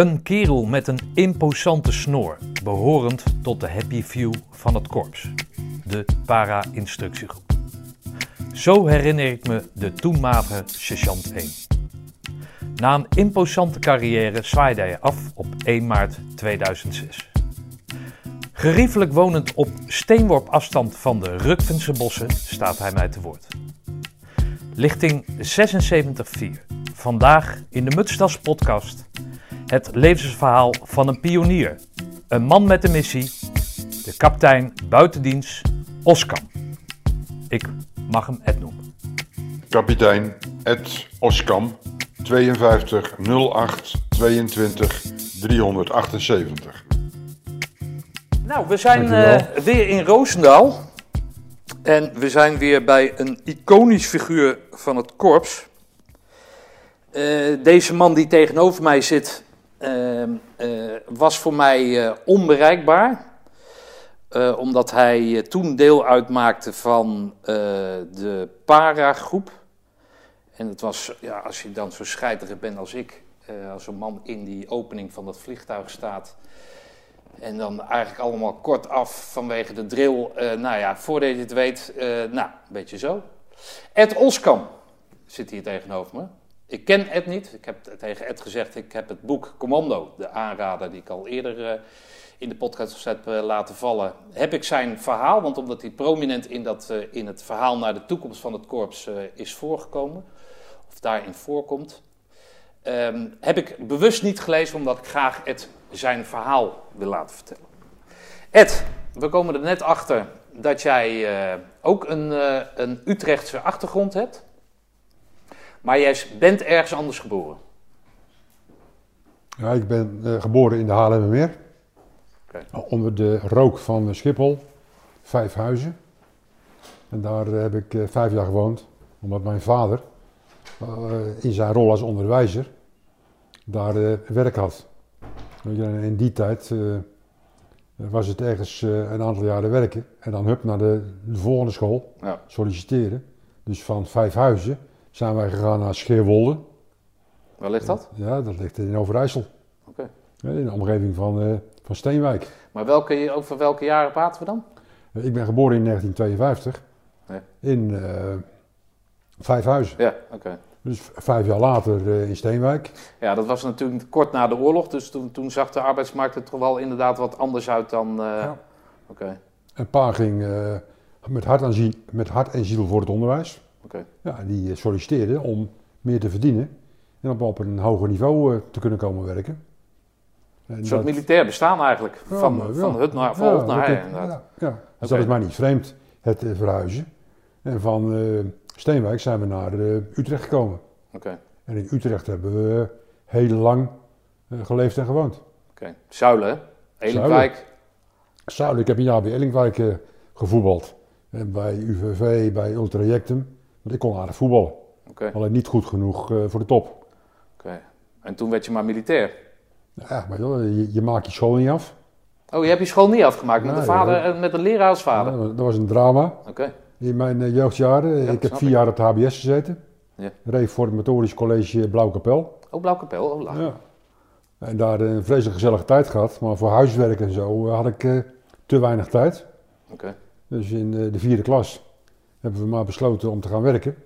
Een kerel met een imposante snor, behorend tot de happy few van het korps, de para-instructiegroep. Zo herinner ik me de toenmalige sergeant 1. Na een imposante carrière zwaaide hij af op 1 maart 2006. Geriefelijk wonend op steenworp afstand van de Rukvense bossen staat hij mij te woord. Lichting 76.4. Vandaag in de Mutstas podcast het levensverhaal van een pionier. Een man met een missie. De kapitein buitendienst Oskam. Ik mag hem Ed noemen. Kapitein Ed Oskam, 52 08 22 378. Nou, we zijn eh, weer in Roosendaal. En we zijn weer bij een iconisch figuur van het korps. Eh, deze man die tegenover mij zit, was voor mij eh, onbereikbaar. Eh, omdat hij eh, toen deel uitmaakte van eh, de para-groep. En het was, ja, als je dan zo scheiterig bent als ik, eh, als een man in die opening van dat vliegtuig staat. En dan eigenlijk allemaal kort af vanwege de drill. eh, nou ja, voordat je het weet, eh, nou, een beetje zo. Ed Oskam zit hier tegenover me. Ik ken Ed niet. Ik heb tegen Ed gezegd, ik heb het boek Commando, de aanrader die ik al eerder eh, in de podcast heb eh, laten vallen. Heb ik zijn verhaal, want omdat hij prominent in, dat, eh, in het verhaal naar de toekomst van het korps is voorgekomen, of daarin voorkomt, ehm, heb ik bewust niet gelezen omdat ik graag Ed zijn verhaal wil laten vertellen. Ed, we komen er net achter dat jij ook een, een Utrechtse achtergrond hebt. Maar jij bent ergens anders geboren. Ja, ik ben eh, geboren in de Haarlemmermeer. Onder de rook van Schiphol, vijf huizen. En daar eh, heb ik eh, vijf jaar gewoond, omdat mijn vader eh, in zijn rol als onderwijzer daar werk had. In die tijd was het ergens een aantal jaren werken en dan hup naar de, de volgende school Ja. solliciteren. Dus van vijf huizen zijn wij gegaan naar Scheerwolde. Waar ligt dat? Ja, dat ligt in Overijssel. Oké. In de omgeving van, eh, van Steenwijk. Maar welke, over welke jaren praten we dan? Eh, Ik ben geboren in 1952 Ja. in eh Vijfhuizen. Ja, oké. Dus vijf jaar later in Steenwijk. Ja, dat was natuurlijk kort na de oorlog, dus toen, toen zag de arbeidsmarkt er toch wel inderdaad wat anders uit dan... Ja. Oké, En pa ging met, hart en ziel, met hart en ziel voor het onderwijs. Ja, die eh, solliciteerde om meer te verdienen en op, op een hoger niveau eh, te kunnen komen werken. En Een soort militair bestaan eigenlijk, Ja, van, maar van ja. hut naar, van Ja, naar ik- inderdaad. Ja, ja. Dus dat is mij niet vreemd, het eh, verhuizen. En van Steenwijk zijn we naar Utrecht gekomen. Oké, En in Utrecht hebben we heel lang geleefd en gewoond. oké. Zuilen, hè? Elinkwijk. Zuidelijk, ik heb een jaar bij Ellingwijk eh, gevoetbald. En bij UVV, bij Ultrajectum. Want ik kon aardig voetballen. Oké, Alleen niet goed genoeg eh, voor de top. oké. En toen werd je maar militair. Ja, maar je, je maakt je school niet af. Oh, je hebt je school niet afgemaakt met, Nee, een, vader, ja. eh, met een leraar als vader? Ja, dat was een drama Oké, in mijn eh, jeugdjaren. Ja, ik heb vier ik. jaar op het HBS gezeten. Ja. Reformatorisch College Blauwkapel. oh, Blauwkapel, oh, lach. Ja. En daar een vreselijk gezellige tijd gehad. Maar voor huiswerk en zo eh, had ik eh, te weinig tijd. Oké, Dus in eh, de vierde klas hebben we maar besloten om te gaan werken.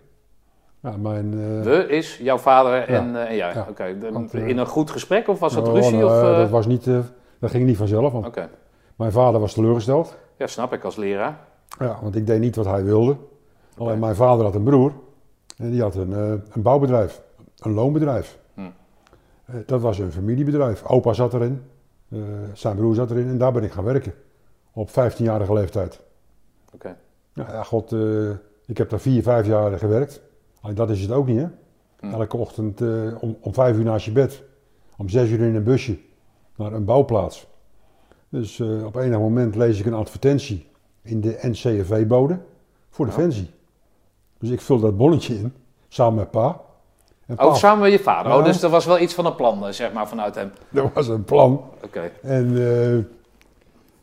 Ja, mijn, eh, We is jouw vader en, eh, jij. Ja. Oké, de- Want, eh, in een goed gesprek of was het oh, ruzie? nou, of, dat, was niet, dat ging niet vanzelf. Want Oké, Mijn vader was teleurgesteld. ja, snap ik als leraar. Ja, want ik deed niet wat hij wilde. Alleen mijn vader had een broer. En die had een, een bouwbedrijf. Een loonbedrijf. Hm. Dat was een familiebedrijf. Opa zat erin. zijn broer zat erin. En daar ben ik gaan werken. Op 15-jarige leeftijd. Oké, Nou ja, god, eh, ik heb daar vier, vijf jaar gewerkt. Dat is het ook niet, hè? Hm. Elke ochtend eh, om, om vijf uur naast je bed. Om zes uur in een busje naar een bouwplaats. Dus eh, op enig moment lees ik een advertentie in de NCFV-bode voor Ja. Defensie. Dus ik vul dat bonnetje in, samen met pa. En pa, Oh, samen met je vader. Oh, Ja. dus er was wel iets van een plan, zeg maar, vanuit hem. dat was een plan. Oké, En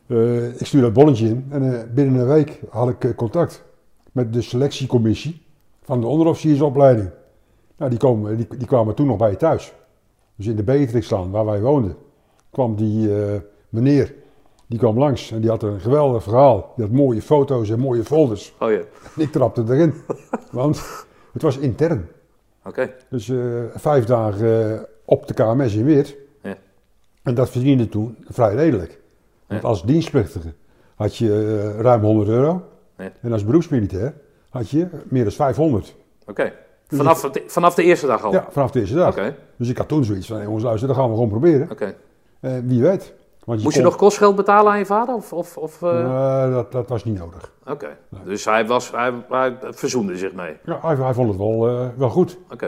eh, ik stuur dat bonnetje in en eh, binnen een week had ik eh, contact met de selectiecommissie van de onderofficiersopleiding. Nou, die, komen, die, die kwamen toen nog bij je thuis. Dus in de Beatrixlaan, waar wij woonden, kwam die meneer, die kwam langs en die had een geweldig verhaal. Die had mooie foto's en mooie folders. Oh ja. En ik trapte erin, want het was intern. Oké. Dus vijf dagen op de KMS in Weert. Ja. En dat verdiende toen vrij redelijk. Want als dienstplichtige had je eh, ruim 100 euro. En als beroepsmilitair had je meer dan 500. Oké. Vanaf, het- vanaf de eerste dag al? Ja, vanaf de eerste dag. Oké. Dus ik had toen zoiets van, jongens luister, dat gaan we gewoon proberen. Oké. Eh, wie weet. Want Moest je nog kostgeld betalen aan je vader? Of, of, of, eh, Eh, dat, dat was niet nodig. Oké. Dus hij, was, hij, hij verzoende zich mee. Ja, hij, hij vond het wel, wel goed. Oké.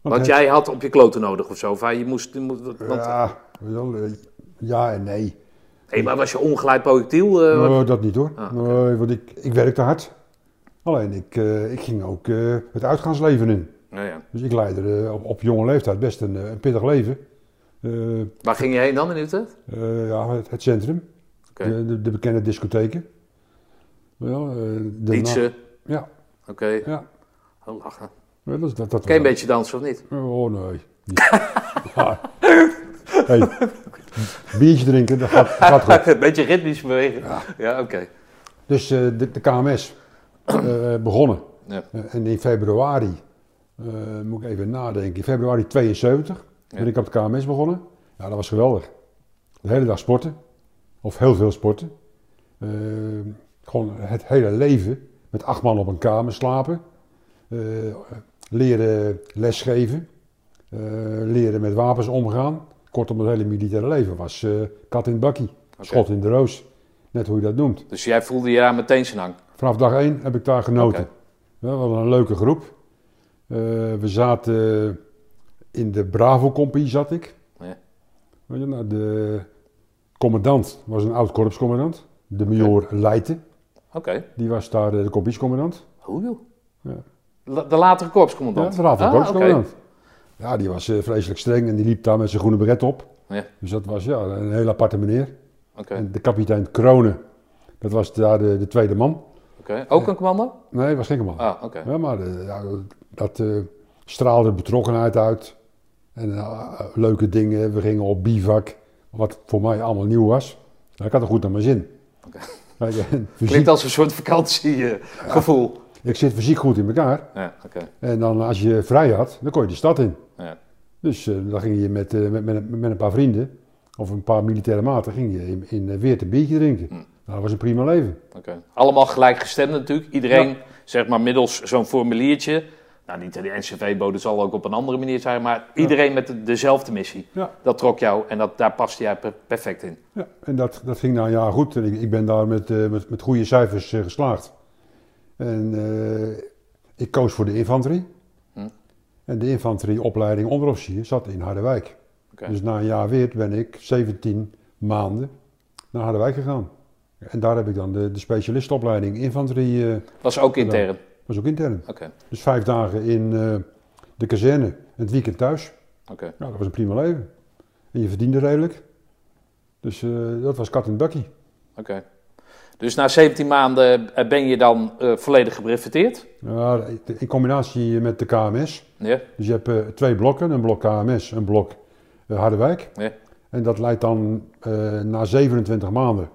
Want Want hij- jij had op je kloten nodig of zo? Of hij, je moest, je moest, want, Ja, ja en nee. Hé, maar was je ongeleid projectiel? Nee, dat niet hoor. Ah, Nee, want ik, ik werkte hard. Alleen ik, eh, ik ging ook eh, het uitgaansleven in. Ja, ja. Dus ik leidde op, op jonge leeftijd best een, een pittig leven. Waar ging je heen dan in Utrecht? ja, het, het centrum, de, de, de bekende discotheken. Lietse? na- Ja, Oké. ja. Oh, lachen. Ja, Dat, dat, dat Ken je een beetje dansen of niet? Oh nee. Niet. Ja. Hey, biertje drinken, dat gaat, dat gaat goed. een beetje ritmisch bewegen. Ja, oké. Dus eh, de, de KMS eh, begonnen. Ja. Eh, en in februari, moet ik even nadenken, in februari 72 ben Ja. ik op de KMS begonnen. Ja, dat was geweldig. De hele dag sporten, of heel veel sporten. Gewoon het hele leven, met acht man op een kamer slapen. Leren lesgeven, Eh, leren met wapens omgaan. Kortom, het hele militaire leven was eh, kat in het bakkie, schot in de roos. Net hoe je dat noemt. Dus jij voelde je daar meteen zijn hang? Vanaf dag één heb ik daar genoten. Ja, we hadden een leuke groep. Eh, we zaten in de Bravo-compie, zat ik. Ja. Nou, de commandant was een oud korpscommandant. De major Leijten, Oké. die was daar eh, de korpscommandant. Hoe joh? Ja. La- De latere Ja, korpscommandant? de raad van Ah, korpscommandant. Ja, die was eh, vreselijk streng en die liep daar met zijn groene beret op. Ja. Dus dat was ja, een hele aparte meneer. En de kapitein Kronen, dat was daar de, de tweede man. Oké. Ook een commando? Nee, was geen man. Ah, oké. Ja, maar eh, ja, dat eh, straalde betrokkenheid uit. En eh, leuke dingen. We gingen op bivak, wat voor mij allemaal nieuw was. Nou, ik had er goed naar mijn zin. Oké. Klinkt als een soort vakantiegevoel. Ik zit fysiek goed in elkaar. Ja. En dan als je vrij had, dan kon je de stad in. Ja. Dus eh, dan ging je met, eh, met, met, met een paar vrienden, of een paar militaire maten, ging je in, in eh, Weert een biertje drinken. Hm. Nou, dat was een prima leven. Oké. Allemaal gelijkgestemd natuurlijk. Iedereen, zeg maar, middels zo'n formuliertje. Nou, niet de NCV-bode zal ook op een andere manier zijn, maar iedereen met de- dezelfde missie. Ja. Dat trok jou en dat, daar paste jij per- perfect in. Ja, en dat, dat ging een jaar goed. En ik, ik ben daar met, eh, met, met goede cijfers eh, geslaagd. En eh, ik koos voor de infanterie. Hm. En de infanterieopleiding onderofficier zat in Harderwijk. Dus na een jaar weer ben ik 17 maanden naar Harderwijk gegaan. En daar heb ik dan de, de specialistopleiding infanterie, eh Was ook intern. was ook intern. Oké, Dus vijf dagen in eh, de kazerne en het weekend thuis. oké. Nou, dat was een prima leven. En je verdiende redelijk. Dus dat was kat het bakkie. Oké. Dus na 17 maanden eh, ben je dan eh, volledig gebreveteerd? Ja, in combinatie met de KMS. Ja. Dus je hebt eh, twee blokken, een blok KMS, een blok eh, Harderwijk. Ja. En dat leidt dan na 27 maanden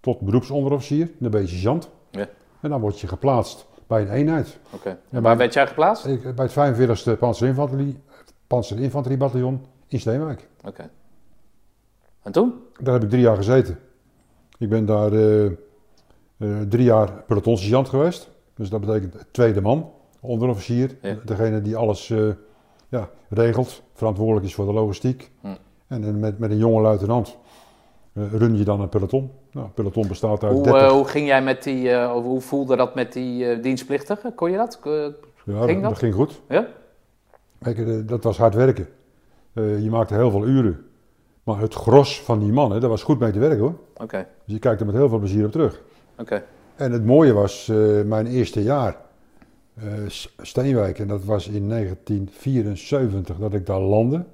tot beroepsonderofficier, dan ben je sergeant. Ja. En dan word je geplaatst bij een eenheid. Oké. En waar werd jij geplaatst? Ik, bij het 45e Panzerinfanterie, Panzerinfanteriebataillon in Steenwijk. Oké. En toen? Daar heb ik drie jaar gezeten. Ik ben daar eh, drie jaar pelotonsergeant geweest. Dus dat betekent tweede man, onderofficier. Ja. Degene die alles eh, ja, regelt, verantwoordelijk is voor de logistiek. Hm. En met, met een jonge luitenant eh, run je dan een peloton. Nou, een peloton bestaat uit Hoe, 30. eh, hoe ging jij met die, hoe voelde dat met die dienstplichtigen? Kon je dat? Ja, ging dat? dat? ging goed. ja? Kijk, dat was hard werken. Je maakte heel veel uren. Maar het gros van die mannen, daar was goed mee te werken hoor. Oké, Dus je kijkt er met heel veel plezier op terug. En het mooie was, eh, mijn eerste jaar, S- Steenwijk, en dat was in 1974 dat ik daar landde,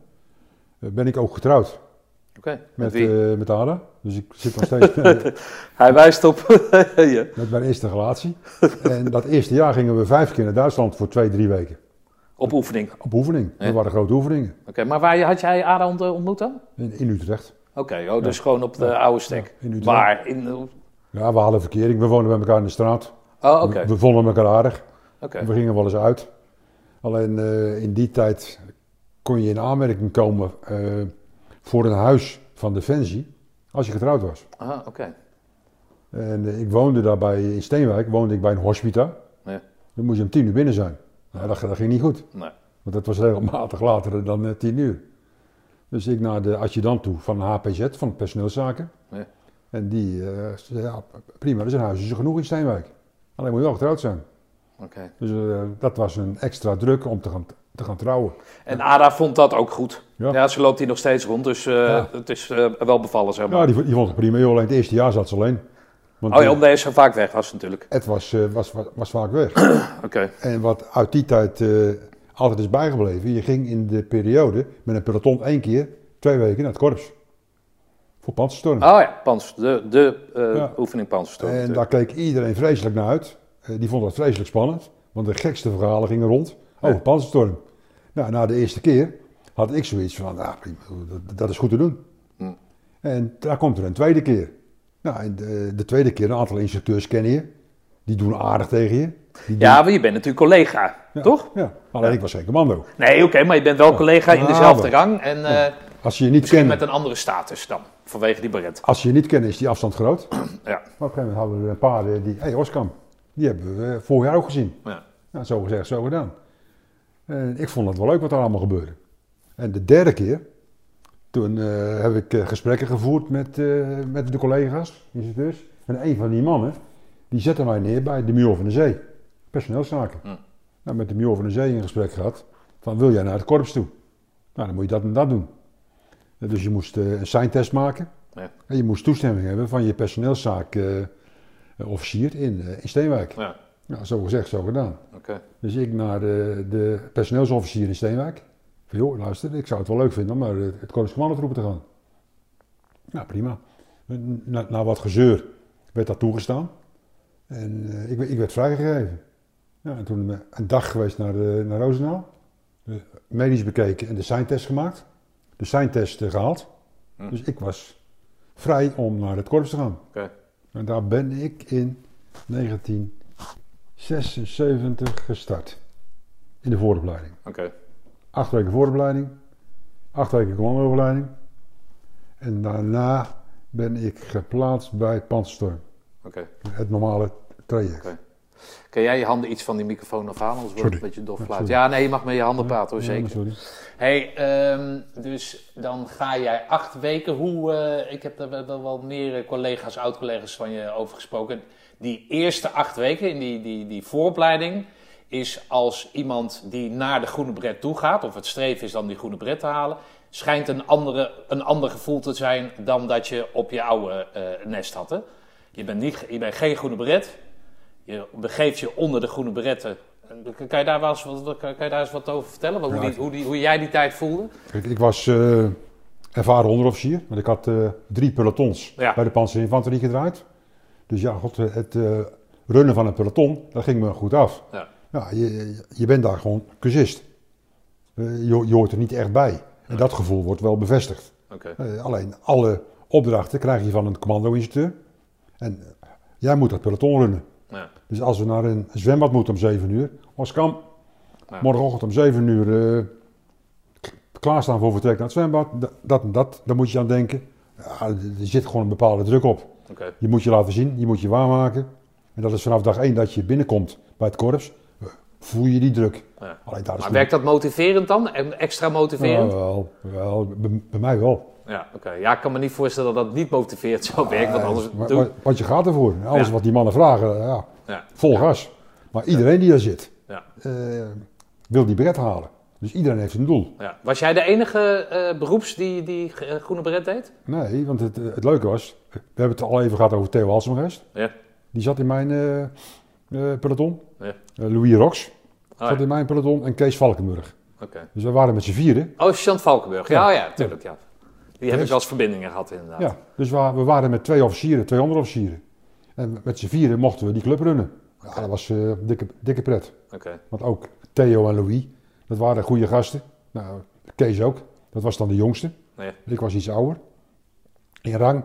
eh, ben ik ook getrouwd. Met met, met Ada. Dus ik zit nog steeds Hij wijst op. ja. met mijn eerste relatie. En dat eerste jaar gingen we vijf keer naar Duitsland voor twee, drie weken. Op oefening. op oefening. Ja. Dat waren grote oefeningen. Oké, maar waar had jij Ada ont- ontmoet dan? In, in Utrecht. Oké, oh, dus gewoon op de oude stek. Ja, in Utrecht. Ja, we hadden verkering. We woonden bij elkaar in de straat. oh, oké. We, we vonden elkaar aardig. oké. We gingen wel eens uit. Alleen eh, in die tijd kon je in aanmerking komen eh, voor een huis van Defensie als je getrouwd was. Ah, oké. En eh, ik woonde daarbij in Steenwijk, woonde ik bij een hospita. Ja. Dan moest je om tien uur binnen zijn. Nou, dat, dat ging niet goed, Nee. want dat was regelmatig later dan tien uur. Dus ik naar de adjudant toe van de HPZ, van personeelszaken. En die eh, zei, ja, prima, er zijn huizen genoeg in Steenwijk. Alleen moet je wel getrouwd zijn. Oké. Dus eh, dat was een extra druk om te gaan, te gaan trouwen. En Ada vond dat ook goed. Ja, Ja. ze loopt hier nog steeds rond, dus eh, Ja. het is wel bevallen, zeg maar. Ja, die, vo- die vond het prima. joh, Alleen het eerste jaar zat ze alleen. Want oh ja, omdat zo vaak weg was natuurlijk. het was, was, was, was vaak weg. Oké. En wat uit die tijd altijd is bijgebleven, je ging in de periode met een peloton één keer, twee weken naar het korps. Voor panzerstorm. Oh ja, pans, de, de eh, Ja. oefening panzerstorm. en natuurlijk. daar keek iedereen vreselijk naar uit. Eh, die vond dat vreselijk spannend, want de gekste verhalen gingen rond over Ja. panzerstorm. Nou, na de eerste keer had ik zoiets van, prima, dat, dat is goed te doen. Hm. En daar komt er een tweede keer. Nou, en de, de tweede keer, een aantal instructeurs kennen je. Die doen aardig tegen je. Die Ja, maar je bent natuurlijk collega, Ja, toch? Ja, alleen ik was geen commando. Nee, oké, maar je bent wel collega in dezelfde rang en eh, Als je je niet misschien kent, met een andere status dan, vanwege die beret. als je je niet kent, is die afstand groot. Maar Ja, op een gegeven moment hadden we een paar eh, die, hé hey, Oskam, die hebben we eh, vorig jaar ook gezien. ja. Nou, zo gezegd, zo gedaan. En ik vond het wel leuk wat er allemaal gebeurde. En de derde keer, toen eh, heb ik gesprekken gevoerd met, eh, met de collega's, instructeurs. En een van die mannen, die zette mij neer bij de Muur van de Zee. Personeelszaken. Hm. Nou, met de Muur van de Zee in gesprek gehad. Van, wil jij naar het korps toe? Nou, dan moet je dat en dat doen. Eh, Dus je moest eh, een signtest maken. Ja. En je moest toestemming hebben van je personeelszaak eh, officier in, in Steenwijk. ja. Nou, zo gezegd, zo gedaan. Dus ik naar de, de personeelsofficier in Steenwijk. Van, joh, luister, ik zou het wel leuk vinden om naar het, Commandotroepen te gaan. Nou, prima. Na, na wat gezeur werd dat toegestaan. En ik, werd- ik werd vrijgegeven. Ja, en toen een dag geweest naar, de, naar Roosendaal. Medisch bekeken en de signtest gemaakt. De eh, gehaald. Hm. Dus ik was vrij om naar het korps te gaan. En daar ben ik in 1976 gestart. In de vooropleiding. Acht weken vooropleiding. Acht weken commandoopleiding. En daarna ben ik geplaatst bij Panzerstorm. Oké. Het normale traject. Kun jij je handen iets van die microfoon afhalen, anders wordt het een beetje dof sorry. Ja, nee, je mag met je handen praten hoor, zeker. sorry. hey, ehm, dus dan ga jij acht weken. Hoe, eh, ik heb er wel, wel meer eh, collega's, oud-collega's van je over gesproken. Die eerste acht weken in die, die, die vooropleiding is als iemand die naar de groene bret toe gaat, of het streven is dan die groene bret te halen, schijnt een, andere, een ander gevoel te zijn dan dat je op je oude eh, nest had. Hè? Je, bent niet, je bent geen groene bret, je begeeft je onder de groene beretten. Kan je daar, wel eens wat, kan kan je daar eens wat over vertellen? Hoe, Ja, die, hoe, die, hoe jij die tijd voelde? Kijk, ik was eh, ervaren onderofficier. Want ik had eh, drie pelotons Ja. bij de panzerinfanterie gedraaid. Dus ja, god, eh, het runnen van een peloton, dat ging me goed af. Ja. Ja, je, je bent daar gewoon cursist. Je, je hoort er niet echt bij. En dat gevoel wordt wel bevestigd. Alleen alle opdrachten krijg je van een commando-instructeur. En jij moet dat peloton runnen. Ja. Dus als we naar een zwembad moeten om 7 uur, Oskam, Ja. morgenochtend om 7 uur k- klaarstaan voor vertrek naar het zwembad, dat, dat en dat, daar moet je aan denken. Ja, er zit gewoon een bepaalde druk op. Oké. Je moet je laten zien, je moet je waarmaken. En dat is vanaf dag 1 dat je binnenkomt bij het korps, eh, voel je die druk. Maar werkt dat motiverend dan? En Extra motiverend? Ja, wel, wel, bij, bij mij wel. Ja, oké. Ja, ik kan me niet voorstellen dat dat niet motiveerd zou werken, want anders Maar- doe maar- Want je gaat ervoor. Alles Ja. wat die mannen vragen, ja, Ja. vol gas. Maar iedereen die daar zit, Ja. eh, wil die beret halen. Dus iedereen heeft een doel. Ja. Was jij de enige eh, beroeps die, die eh, groene beret deed? Nee, want het, het leuke was, we hebben het al even gehad over Theo Halsemgeest. Ja. Die zat in mijn peloton. Ja. Louis Rox Oh, zat in mijn peloton en Kees Valkenburg. Oké. Dus we waren met z'n vieren. Oh, Chant Valkenburg. Ja, Ja. ja, tuurlijk, ja. Die heb ik als verbindingen gehad, inderdaad. Ja, dus we, we waren met twee officieren, twee onderofficieren. En met z'n vieren mochten we die club runnen. Ja, dat was eh, dikke, dikke pret. Oké. Want ook Theo en Louis, Dat waren goede gasten. Nou, Kees ook. Dat was dan de jongste. Nee. Ik was iets ouder. In rang.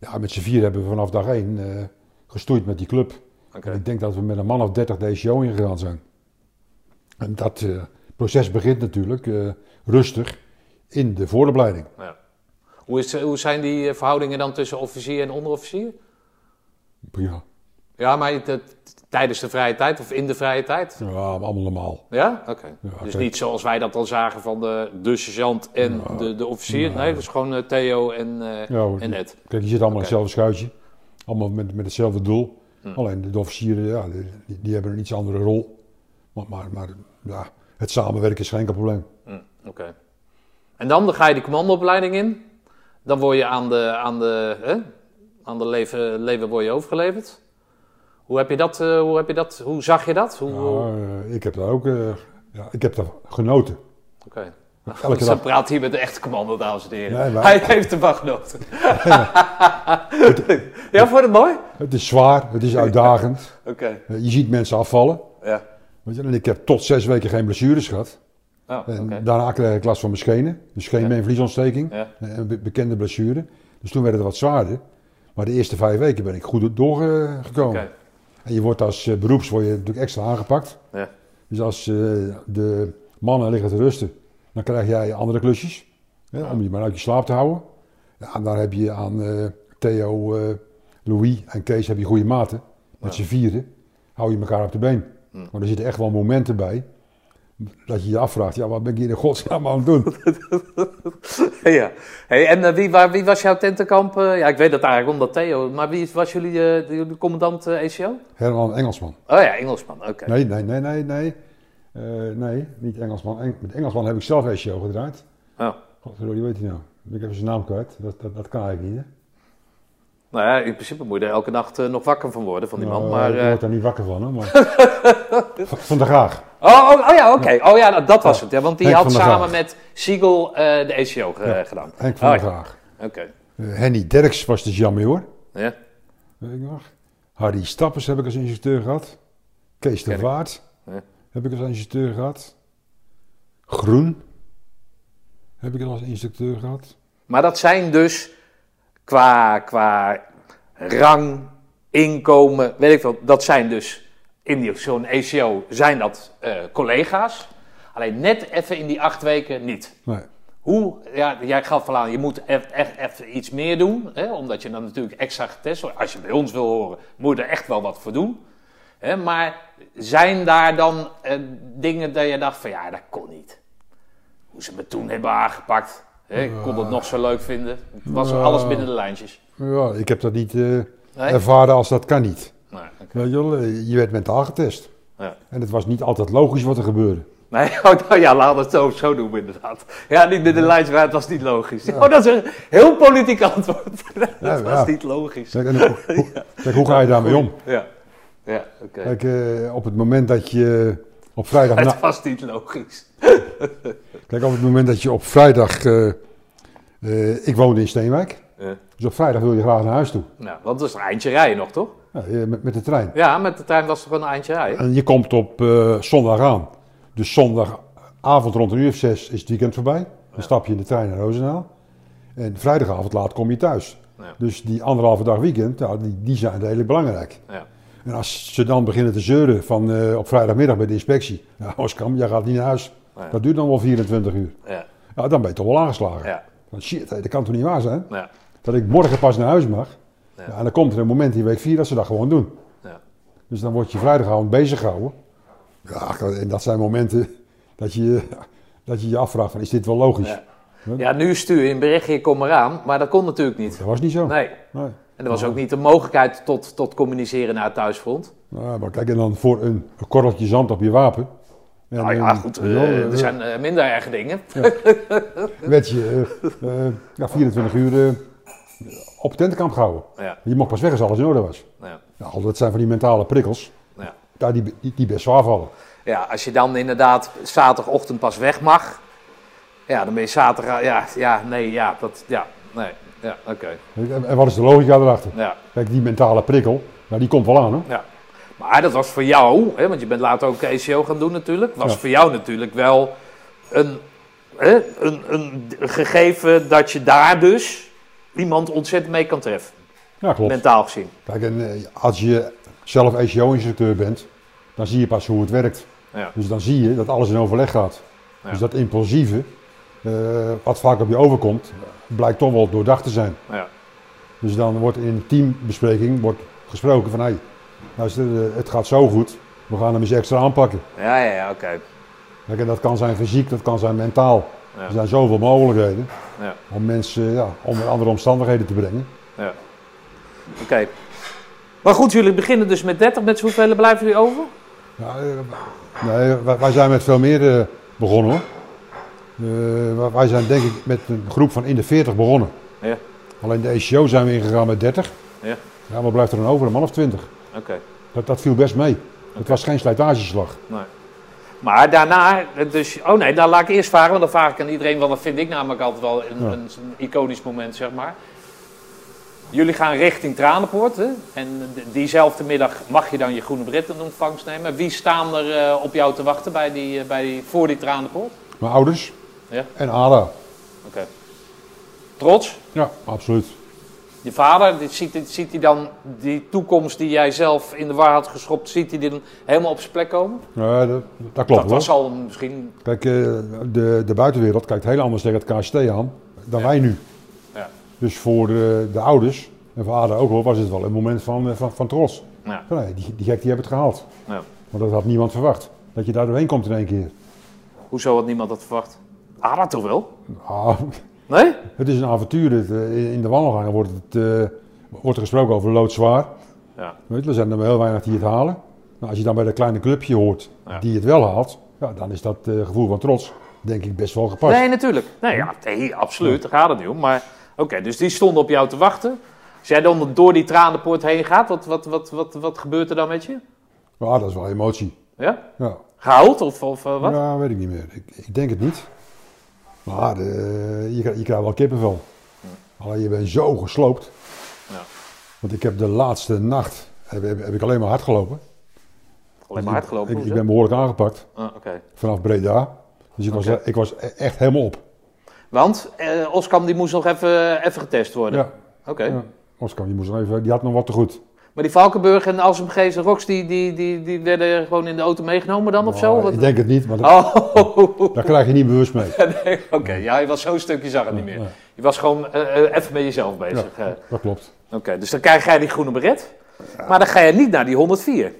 Ja, met z'n vier hebben we vanaf dag één eh, gestoeid met die club. En ik denk dat we met een man of 30 deze show ingegaan zijn. En dat eh, proces begint natuurlijk rustig in de vooropleiding. Ja. Hoe, is, hoe zijn die eh, verhoudingen dan tussen officier en onderofficier? Ja, Ja, maar tijdens de vrije tijd of in de vrije tijd? ja allemaal normaal. Ja? Oké. Ja, dus kijk. niet zoals wij dat al zagen van de, de sergeant en de, de officier. Nee, dus gewoon eh, Theo en, eh, Ja, en Ed. Kijk, je zit allemaal in hetzelfde schuitje. Allemaal met, met hetzelfde doel. Hm. Alleen de, de officieren, ja, die, die hebben een iets andere rol. Maar, maar, maar ja, het samenwerken is geen probleem. Hm, Oké. En dan, dan ga je die commandoopleiding in. Dan word je aan de, aan de, hè? Aan de leven, leven word je overgeleverd. Hoe heb je dat, eh, hoe, heb je dat, hoe zag je dat? Hoe, eh, ik heb daar ook eh, ja, ik heb daar genoten. Oké. Dag. dan praat hier met de echte commando, dames en heren. Nee, maar- Hij heeft ervan genoten. ja, vond je het mooi? Het is zwaar, het is uitdagend. Oké. Je ziet mensen afvallen. Ja. Weet je, en ik heb tot zes weken geen blessures gehad. Oh, daarna kreeg ik last van mijn schenen. Dus scheen- en vliesontsteking. Ja. Een be- bekende blessure. Dus toen werd het wat zwaarder. Maar de eerste vijf weken ben ik goed doorgekomen. En je wordt als eh, beroeps word je natuurlijk extra aangepakt. Ja. Dus als eh, de mannen liggen te rusten, dan krijg jij andere klusjes. Hè, om je maar uit je slaap te houden. Ja, en daar heb je aan eh, Theo, Louis en Kees heb je goede maten. Met z'n vieren hou je elkaar op de been. Hm. Maar er zitten echt wel momenten bij dat je je afvraagt, ja, wat ben ik hier in godsnaam aan het doen? ja. Hey, en eh, wie, waar, wie was jouw tentenkamp? eh? ja, ik weet dat eigenlijk omdat Theo. Maar wie was jullie, eh, jullie commandant eh, ECO? Herman Engelsman. Oh ja, Engelsman. Oké. Nee, nee, nee, nee, nee. Nee, niet Engelsman. Eng- met Engelsman heb ik zelf show gedraaid. Oh. Godverdorie, weet hij nou? Ik even zijn naam kwijt. Dat, dat, dat kan eigenlijk niet, hè? Nou ja, in principe moet je er elke nacht nog wakker van worden, van die man. Nou, maar, ik word daar niet wakker van, hè? Maar... van, der Graag. Oh, oh, oh ja, oké. Oh ja, nou, dat was het. Ja, want die Henk had samen met Siegel eh, de ECO Ja. gedaan. Henk van Oh, der. Graag. Oké. Eh, Henny Derks was de jammer, Ja. weet ik nog. Harry Stappers heb ik als instructeur gehad. Kees de. Waard Ja. heb ik als instructeur gehad. Groen heb ik als instructeur gehad. Maar dat zijn dus qua, qua rang, inkomen, weet ik veel, dat zijn dus in die- zo'n ECO zijn dat eh, collega's. Alleen net even in die acht weken niet. Nee. Hoe, ja, jij gaf al aan, je moet echt, echt even iets meer doen, hè, omdat je dan natuurlijk extra getest wordt. Als je bij ons wil horen, moet je er echt wel wat voor doen. Hè, maar zijn daar dan eh, dingen dat je dacht van, ja, dat kon niet. Hoe ze me toen hebben aangepakt. Hè, ik kon het nog zo leuk vinden. Het was alles binnen de lijntjes. Ja, ik heb dat niet eh, Nee? ervaren als dat kan niet. Weet je, wel, eh, je werd mentaal getest. Ja. En het was niet altijd logisch wat er gebeurde. Nee, oh, nou ja, laten we het zo, zo doen inderdaad. Ja, niet binnen de maar het was niet logisch. Oh, dat is een heel politiek antwoord. dat Ja, was niet logisch. Kijk, en hoe, hoe- kijk, hoe ga je daarmee om? Ja, ja oké. Kijk, eh, op het moment dat je op vrijdag... Het was niet logisch. kijk, op het moment dat je op vrijdag... eh, eh, ik woonde in Steenwijk. Ja. Dus op vrijdag wil je graag naar huis toe. Nou, want het is een eindje rijden nog, toch? Ja, eh, met, met de trein. Ja, met de trein was gewoon een eindje rijden. En je komt op eh, zondag aan. Dus zondagavond rond een uur of zes is het weekend voorbij. Dan stap je in de trein naar Roosendaal. En vrijdagavond laat kom je thuis. Ja. Dus die anderhalve dag weekend, nou, die, die zijn redelijk belangrijk. Ja. En als ze dan beginnen te zeuren van eh, op vrijdagmiddag bij de inspectie. Ja, Oskam, jij gaat niet naar huis. Ja. Dat duurt dan wel 24 uur. Ja, dan ben je toch wel aangeslagen. ja, Want shit, dat kan toch niet waar zijn? ja, Dat ik morgen pas naar huis mag. Ja. Ja, en dan komt er een moment in week 4 dat ze dat gewoon doen. ja. Dus dan word je vrijdagavond bezig gehouden. Ja, en dat zijn momenten dat je dat je, je afvraagt van is dit wel logisch? Ja. Ja, nu stuur je een berichtje, kom eraan, maar dat kon natuurlijk niet. Dat was niet zo. Nee. Nee. En er was ook niet de mogelijkheid tot, tot communiceren naar het thuisfront. Nou, maar kijk, en dan voor een, korreltje zand op je wapen. En, Nou ja, goed, eh, er zijn eh, minder erge dingen. werd je eh, ja, 24 uur op tentenkamp gehouden. Ja, Je mocht pas weg als alles in orde was. ja, Nou, dat zijn van die mentale prikkels ja. ja, die, die, die best zwaar vallen. ja, als je dan inderdaad zaterdagochtend pas weg mag, ja, dan ben je zaterdag, ja, ja, nee, ja, dat, ja, nee, ja, oké, En, en wat is de logica erachter? ja, Kijk, die mentale prikkel, nou, die komt wel aan. Hè? ja. Maar dat was voor jou, hè, want je bent later ook ECO gaan doen natuurlijk, was Ja. voor jou natuurlijk wel een, hè, een, een gegeven dat je daar dus iemand ontzettend mee kan treffen, Ja, klopt. mentaal gezien. Kijk, en eh, als je zelf ACO-instructeur bent, dan zie je pas hoe het werkt. Ja. Dus dan zie je dat alles in overleg gaat. Ja. Dus dat impulsieve, eh, wat vaak op je overkomt, blijkt toch wel doordacht te zijn. Ja. Dus dan wordt in een teambespreking wordt gesproken van, hé, luister, eh, het gaat zo goed, we gaan hem eens extra aanpakken. Ja, ja, ja, oké. Kijk, en dat kan zijn fysiek, dat kan zijn mentaal. Ja. Er zijn zoveel mogelijkheden Ja. om mensen ja, onder andere omstandigheden te brengen. Ja. Oké. Maar goed, jullie beginnen dus met 30. Met hoeveel blijven jullie over? Ja, eh, nee, wij, zijn met veel meer eh, begonnen hoor. Eh, wij- zijn denk ik met een groep van in de 40 begonnen. Ja. Alleen de ECO zijn we ingegaan met 30. Ja. Ja, wat blijft er dan over? Een man of 20. Oké. Dat, dat viel best mee. Het was geen slijtageslag. Nee. Maar daarna, dus, oh nee, dan laat ik eerst vragen, want dan vraag ik aan iedereen, want dat vind ik namelijk altijd wel een, Ja. een, een iconisch moment, zeg maar. Jullie gaan richting Tranenpoort, hè? en diezelfde middag mag je dan je groene Brit in ontvangst nemen. Wie staan er eh, op jou te wachten bij die, eh, bij die, voor die Tranenpoort? Mijn ouders Ja. en Ada. Oké. Trots? Ja, absoluut. Je vader, ziet, ziet hij dan die toekomst die jij zelf in de war had geschopt, ziet hij die dan helemaal op zijn plek komen? Ja, dat, dat klopt dat was al misschien, Kijk, eh, de, de buitenwereld kijkt heel anders tegen het KST aan dan Ja. wij nu. Ja. Dus voor de, de ouders en voor Ada ook wel was het wel een moment van, eh, van, van trots. ja, Van, nee, die, die gek die heeft het gehaald. ja. Want dat had niemand verwacht. Dat je daar doorheen komt in één keer. Hoezo had niemand dat verwacht? Ah, dat toch wel? Ah, Nee? het is een avontuur. Het, eh, in de wandelgangen wordt, het, eh, wordt er gesproken over loodzwaar. Ja. Weet je, er zijn er maar heel weinig die het halen. Nou, als je dan bij dat kleine clubje hoort Ja. die het wel haalt, ja, dan is dat eh, gevoel van trots denk ik best wel gepast. Nee, natuurlijk. Nee, ja, nee absoluut. Daar gaat het niet om. Maar oké, dus die stonden op jou te wachten. Als jij dan door die tranenpoort heen gaat, wat, wat, wat, wat, wat gebeurt er dan met je? Ja, dat is wel emotie. Ja? Ja. Gehuild of, of wat? Ja, weet ik niet meer. Ik, ik denk het niet. Maar eh, je, krijgt- je krijgt wel kippenvel. Alleen je bent zo gesloopt. Ja. Want ik heb de laatste nacht heb, heb, heb ik alleen maar hard gelopen. Alleen maar hard gelopen. Ik, ik ben behoorlijk aangepakt Ah, oké. vanaf Breda. Dus ik, was, ik was e- echt helemaal op. Want eh, Oskam die moest nog even, even getest worden. Ja, Oké. ja. Oscar, die, moest nog even, die had nog wat te goed. Maar die Valkenburg en Alsemgeest en Rox, die, die, die, die werden gewoon in de auto meegenomen dan of zo? Maar Wat- Ik denk het niet, maar dat, Oh, daar krijg je niet bewust mee. nee, oké. Ja, je was zo'n stukje zag het niet meer. Je was gewoon eh, eh, even met jezelf bezig. ja, eh. dat klopt. Oké, dus dan krijg jij die groene beret. Maar dan ga je niet naar die 104.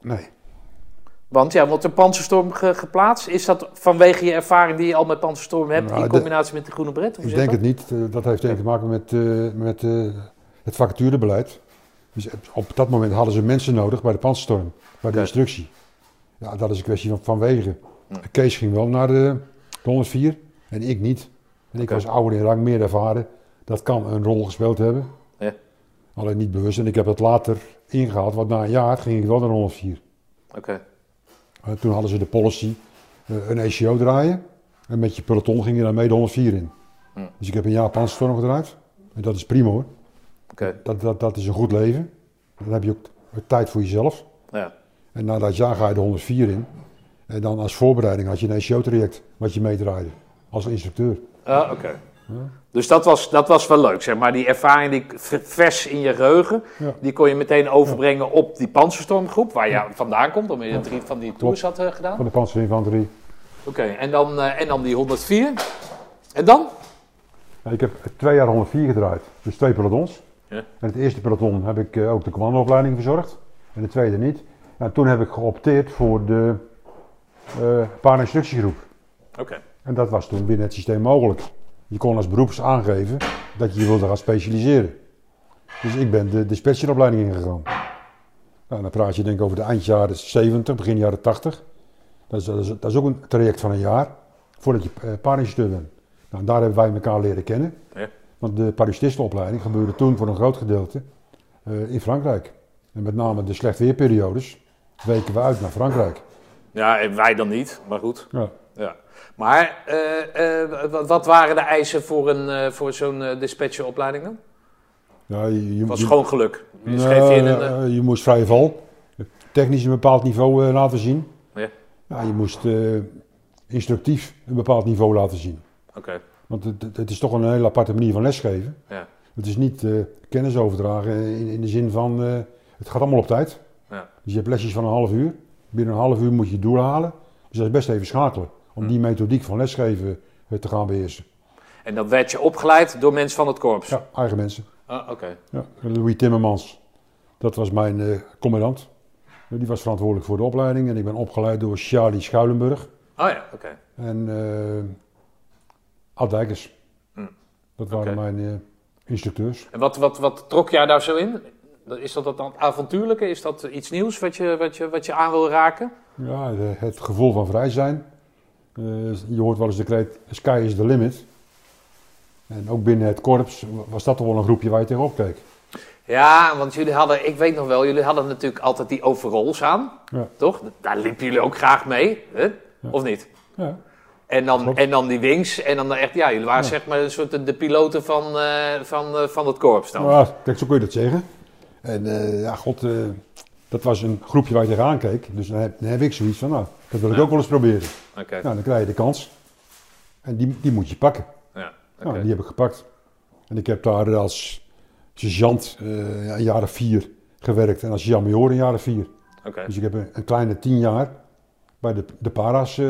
Nee. Want ja, wordt de panzerstorm ge- geplaatst. Is dat vanwege je ervaring die je al met panzerstorm hebt Nou, in de- combinatie met de groene beret? Hoe Ik denk dat? het niet. Dat heeft denk ik te maken met, met het vacaturebeleid. Dus op- dat moment hadden ze mensen nodig bij de panzerstorm, bij de instructie. Ja, dat is een kwestie van, van wegen. Kees ging wel naar de, de 104 en ik niet. En ik was ouder in rang, meer ervaren. Dat kan een rol gespeeld hebben. Ja. Alleen niet bewust. En ik heb dat later ingehaald, want na een jaar ging ik wel naar de 104. Oké, Eh, toen hadden ze de policy, eh, een ECO draaien. En met je peloton ging je dan mee de 104 in. Hm. Dus ik heb een jaar panzerstorm gedraaid. En dat is prima hoor. Dat, dat, dat is een goed leven. Dan heb je ook tijd voor jezelf. Ja. En na dat jaar ga je de 104 in. En dan als voorbereiding had je een ECO-traject wat je meedraaide. Als instructeur. Ah, oké. Dus dat was, dat was wel leuk, zeg maar. Die ervaring die vers in je geheugen, Ja. die kon je meteen overbrengen op die panzerstormgroep, waar je vandaan komt, omdat je drie van die tours had eh, gedaan. Van de panzerinfanterie. Oké, en, dan, eh, en dan die 104. En dan? Ik heb twee jaar 104 gedraaid. Dus twee pelotons. Ja. En het eerste peloton heb ik eh, ook de commandoopleiding verzorgd. En de tweede niet. En toen heb ik geopteerd voor de eh paarinstructiegroep. Oké. En dat was toen binnen het systeem mogelijk. Je kon als beroeps aangeven dat je je wilde gaan specialiseren. Dus ik ben de dispatcheropleiding ingegaan. Nou, dan praat je denk ik over de eind jaren 70, begin jaren 80. Dat is, dat is, dat is ook een traject van een jaar voordat je uh, paarinstructeur bent. Nou, daar hebben wij elkaar leren kennen. Ja. Want de parachutistenopleiding gebeurde toen voor een groot gedeelte eh, in Frankrijk. En met name de slecht weerperiodes weken we uit naar Frankrijk. Ja, en wij dan niet, maar goed. Ja. Ja. Maar eh, eh, wat, wat waren de eisen voor, een, eh, voor zo'n eh, dispatcheropleiding dan? Ja, je, was je- gewoon geluk. Je Nou, je in een... eh, eh, je moest vrije val, technisch een bepaald niveau eh, laten zien. Ja. Ja, je moest eh, instructief een bepaald niveau laten zien. Oké. Want het, het- is toch een hele aparte manier van lesgeven. Ja. Het is niet eh, kennis overdragen in, in de zin van, eh, het gaat allemaal op tijd. Ja. Dus je hebt lesjes van een half uur. Binnen een half uur moet je het doel halen. Dus dat is best even schakelen. Om die methodiek van lesgeven eh, te gaan beheersen. En dat werd je opgeleid door mensen van het korps? Ja, eigen mensen. Ah, Oké. Ja, Louis Timmermans, dat was mijn commandant. Die was verantwoordelijk voor de opleiding en ik ben opgeleid door Charlie Schuilenburg Oh ja, oké. en eh Ad Dijkers. Hm. Dat waren mijn eh, instructeurs. En wat, wat, wat trok jij daar zo in? Is dat dat avontuurlijke? Is dat iets nieuws wat je, wat je, wat je aan wil raken? Ja, het gevoel van vrij zijn. Eh, je hoort wel eens de kreet, sky is the limit. En ook binnen het korps was dat toch wel een groepje waar je tegenop keek. Ja, want jullie hadden, ik weet nog wel, jullie hadden natuurlijk altijd die overalls aan, Ja. toch? Daar liepen jullie ook graag mee, hè? of niet? Ja, En dan, Klopt. en dan die wings, en dan echt, ja, jullie waren Ja. zeg maar een soort de, de piloten van, eh, van, eh, van het korps dan. Nou, kijk, zo kun je dat zeggen. En eh, ja, god, dat was een groepje waar je tegenaan keek. Dus dan heb, dan heb ik zoiets van, nou, dat wil ik Ja. ook wel eens proberen. Nou, dan krijg je de kans. En die, die moet je pakken. ja. Nou, die heb ik gepakt. En ik heb daar als sergeant ja, een jaar of vier gewerkt. En als sergeant-major een jaar of vier. Dus ik heb een, een kleine tien jaar bij de, de para's.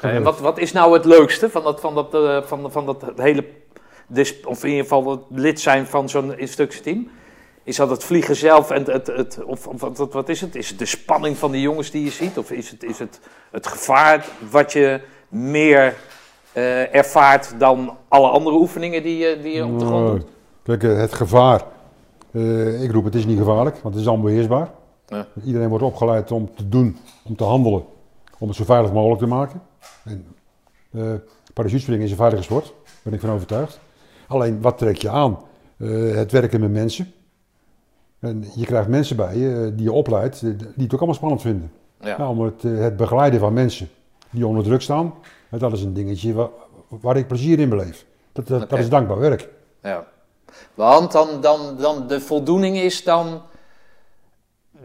Eh, En wat, wat is nou het leukste van dat, van dat, eh, van, van dat hele, of in ieder geval het lid zijn van zo'n instructieteam? Is dat het vliegen zelf en het, het, of, of wat, is het? Is het de spanning van die jongens die je ziet? Of is het is het, het gevaar wat je meer eh, ervaart dan alle andere oefeningen die je, die je op de grond doet? Kijk, het gevaar. ik roep, het is niet gevaarlijk, want het is onbeheersbaar. Ja. Iedereen wordt opgeleid om te doen, om te handelen, om het zo veilig mogelijk te maken. En, eh parachutespringen is een veilige sport, daar ben ik van overtuigd. Alleen, wat trek je aan? Eh, het werken met mensen. En je krijgt mensen bij je eh, die je opleidt, die het ook allemaal spannend vinden. Ja. Nou, om het, het begeleiden van mensen die onder druk staan, dat is een dingetje waar, waar ik plezier in beleef. Dat, dat is dankbaar werk. Ja. Want dan, dan, dan de voldoening is dan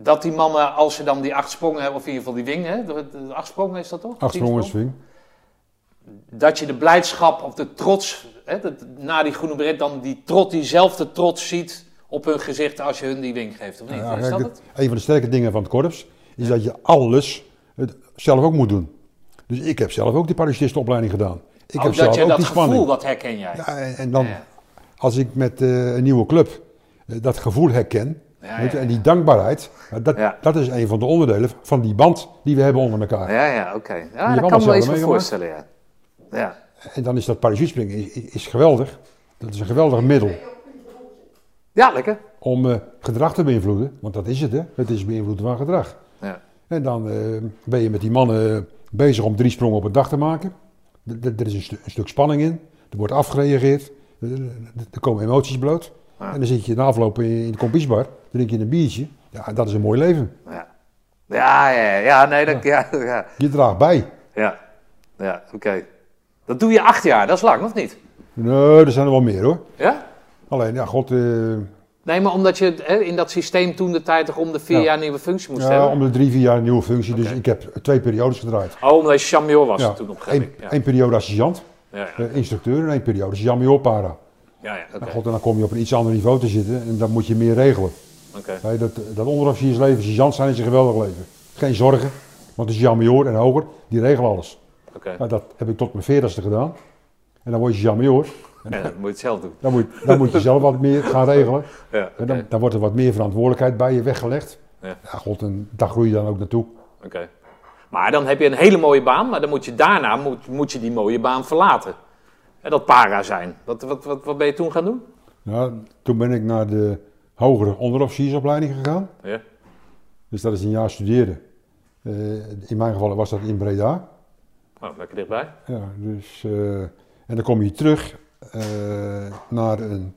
dat die mannen, als ze dan die acht sprongen hebben, of in ieder geval die wing, hè, de, de acht sprongen is dat toch? Acht sprongen swing. Dat je de blijdschap of de trots, hè, dat, na die groene beret, dan die trots, diezelfde trots ziet op hun gezicht als je hun die wing geeft, of niet? Ja, is dat het-? Een van de sterke dingen van het korps is dat je alles het zelf ook moet doen. Dus ik heb zelf ook die parachutistenopleiding gedaan. Ik Oh, heb zelf je ook dat die gevoel, spanning. dat herken jij. Ja, en, en dan, Ja. als ik met eh, een nieuwe club eh, dat gevoel herken, Ja, je, en die dankbaarheid, dat, dat is een van de onderdelen van die band die we hebben onder elkaar. Ja, ja, oké. Ja, dat kan me wel eens voorstellen, ja. Ja, En dan is dat parachutespringen is, is geweldig. Dat is een geweldig middel ja lekker. om eh, gedrag te beïnvloeden. Want dat is het, hè? Het is beïnvloeden van gedrag. Ja. En dan eh, ben je met die mannen eh, bezig om drie sprongen op een dag te maken. D- Er is een, een stuk spanning in. Er wordt afgereageerd. Er, er komen emoties bloot. Ja. En dan zit je na afloop in, de kompiesbar. drink je een biertje. Ja, dat is een mooi leven. Ja, ja, ja, ja, nee, dat, ja, ja. Je draagt bij. Ja, ja oké. Dat doe je acht jaar, dat is lang, of niet? Nee, er zijn er wel meer hoor. Ja? Alleen, ja, god, eh, Nee, maar omdat je hè, in dat systeem toen de tijd toch om de vier Ja. jaar nieuwe functie moest ja, hebben? om de drie, vier jaar een nieuwe functie. Dus ik heb twee periodes gedraaid. Oh, omdat je champion was Ja, toen op een gegeven moment. Ja. één periode Ja, ja, eh, instructeur en één periode jammer para. Ja, ja, oké. God, en dan kom je op een iets ander niveau te zitten en dan moet je meer regelen. oké. Nee, dat, dat onderofficiersleven, sergeant zijn is een geweldig leven. Geen zorgen, want de sergeant-major en hoger, die regelen alles. oké. Nou, dat heb ik tot mijn veertigste gedaan. En dan word je sergeant-major. Ja, dan moet je het zelf doen. Dan moet, dan moet je zelf wat meer gaan regelen. Ja. En dan, dan wordt er wat meer verantwoordelijkheid bij je weggelegd. Ja. Ja, god, en daar groei je dan ook naartoe. Oké. Maar dan heb je een hele mooie baan, maar dan moet je daarna moet, moet je die mooie baan verlaten. En dat para zijn. Wat, wat, wat, wat ben je toen gaan doen? Ja, toen ben ik naar de hogere onderofficiersopleiding gegaan. Ja. Dus dat is een jaar studeren. Eh, in mijn geval was dat in Breda. Oh, lekker dichtbij. Ja, dus, eh, en dan kom je terug eh, naar een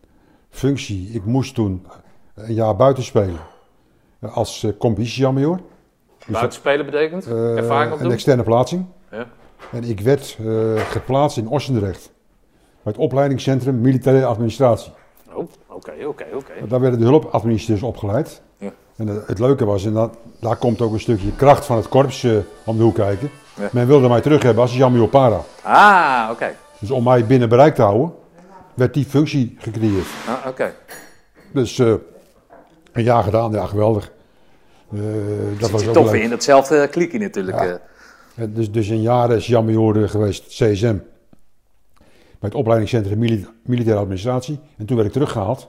functie. Ik moest toen een jaar buiten spelen. Als uh. Dus Buitenspelen betekent? Ervaring een opdoen? externe plaatsing. Ja. En ik werd geplaatst in Ossendrecht. Bij het opleidingscentrum Militaire Administratie. Oh, oké, oké, oké. Daar werden de hulpadministrateurs opgeleid. Ja. En het, leuke was, en dat, daar komt ook een stukje kracht van het korps eh, om de hoek kijken. Ja. Men wilde mij terug hebben als Jamio Para. Ah, oké. Dus om mij binnen bereik te houden, werd die functie gecreëerd. Ah, oké. Dus eh, een jaar gedaan, ja geweldig. Eh, dat was toch weer in datzelfde klikje natuurlijk. Ja. Dus, dus een jaar is Jan Major geweest, CSM. Bij het opleidingscentrum Mili- Militaire Administratie. En toen werd ik teruggehaald.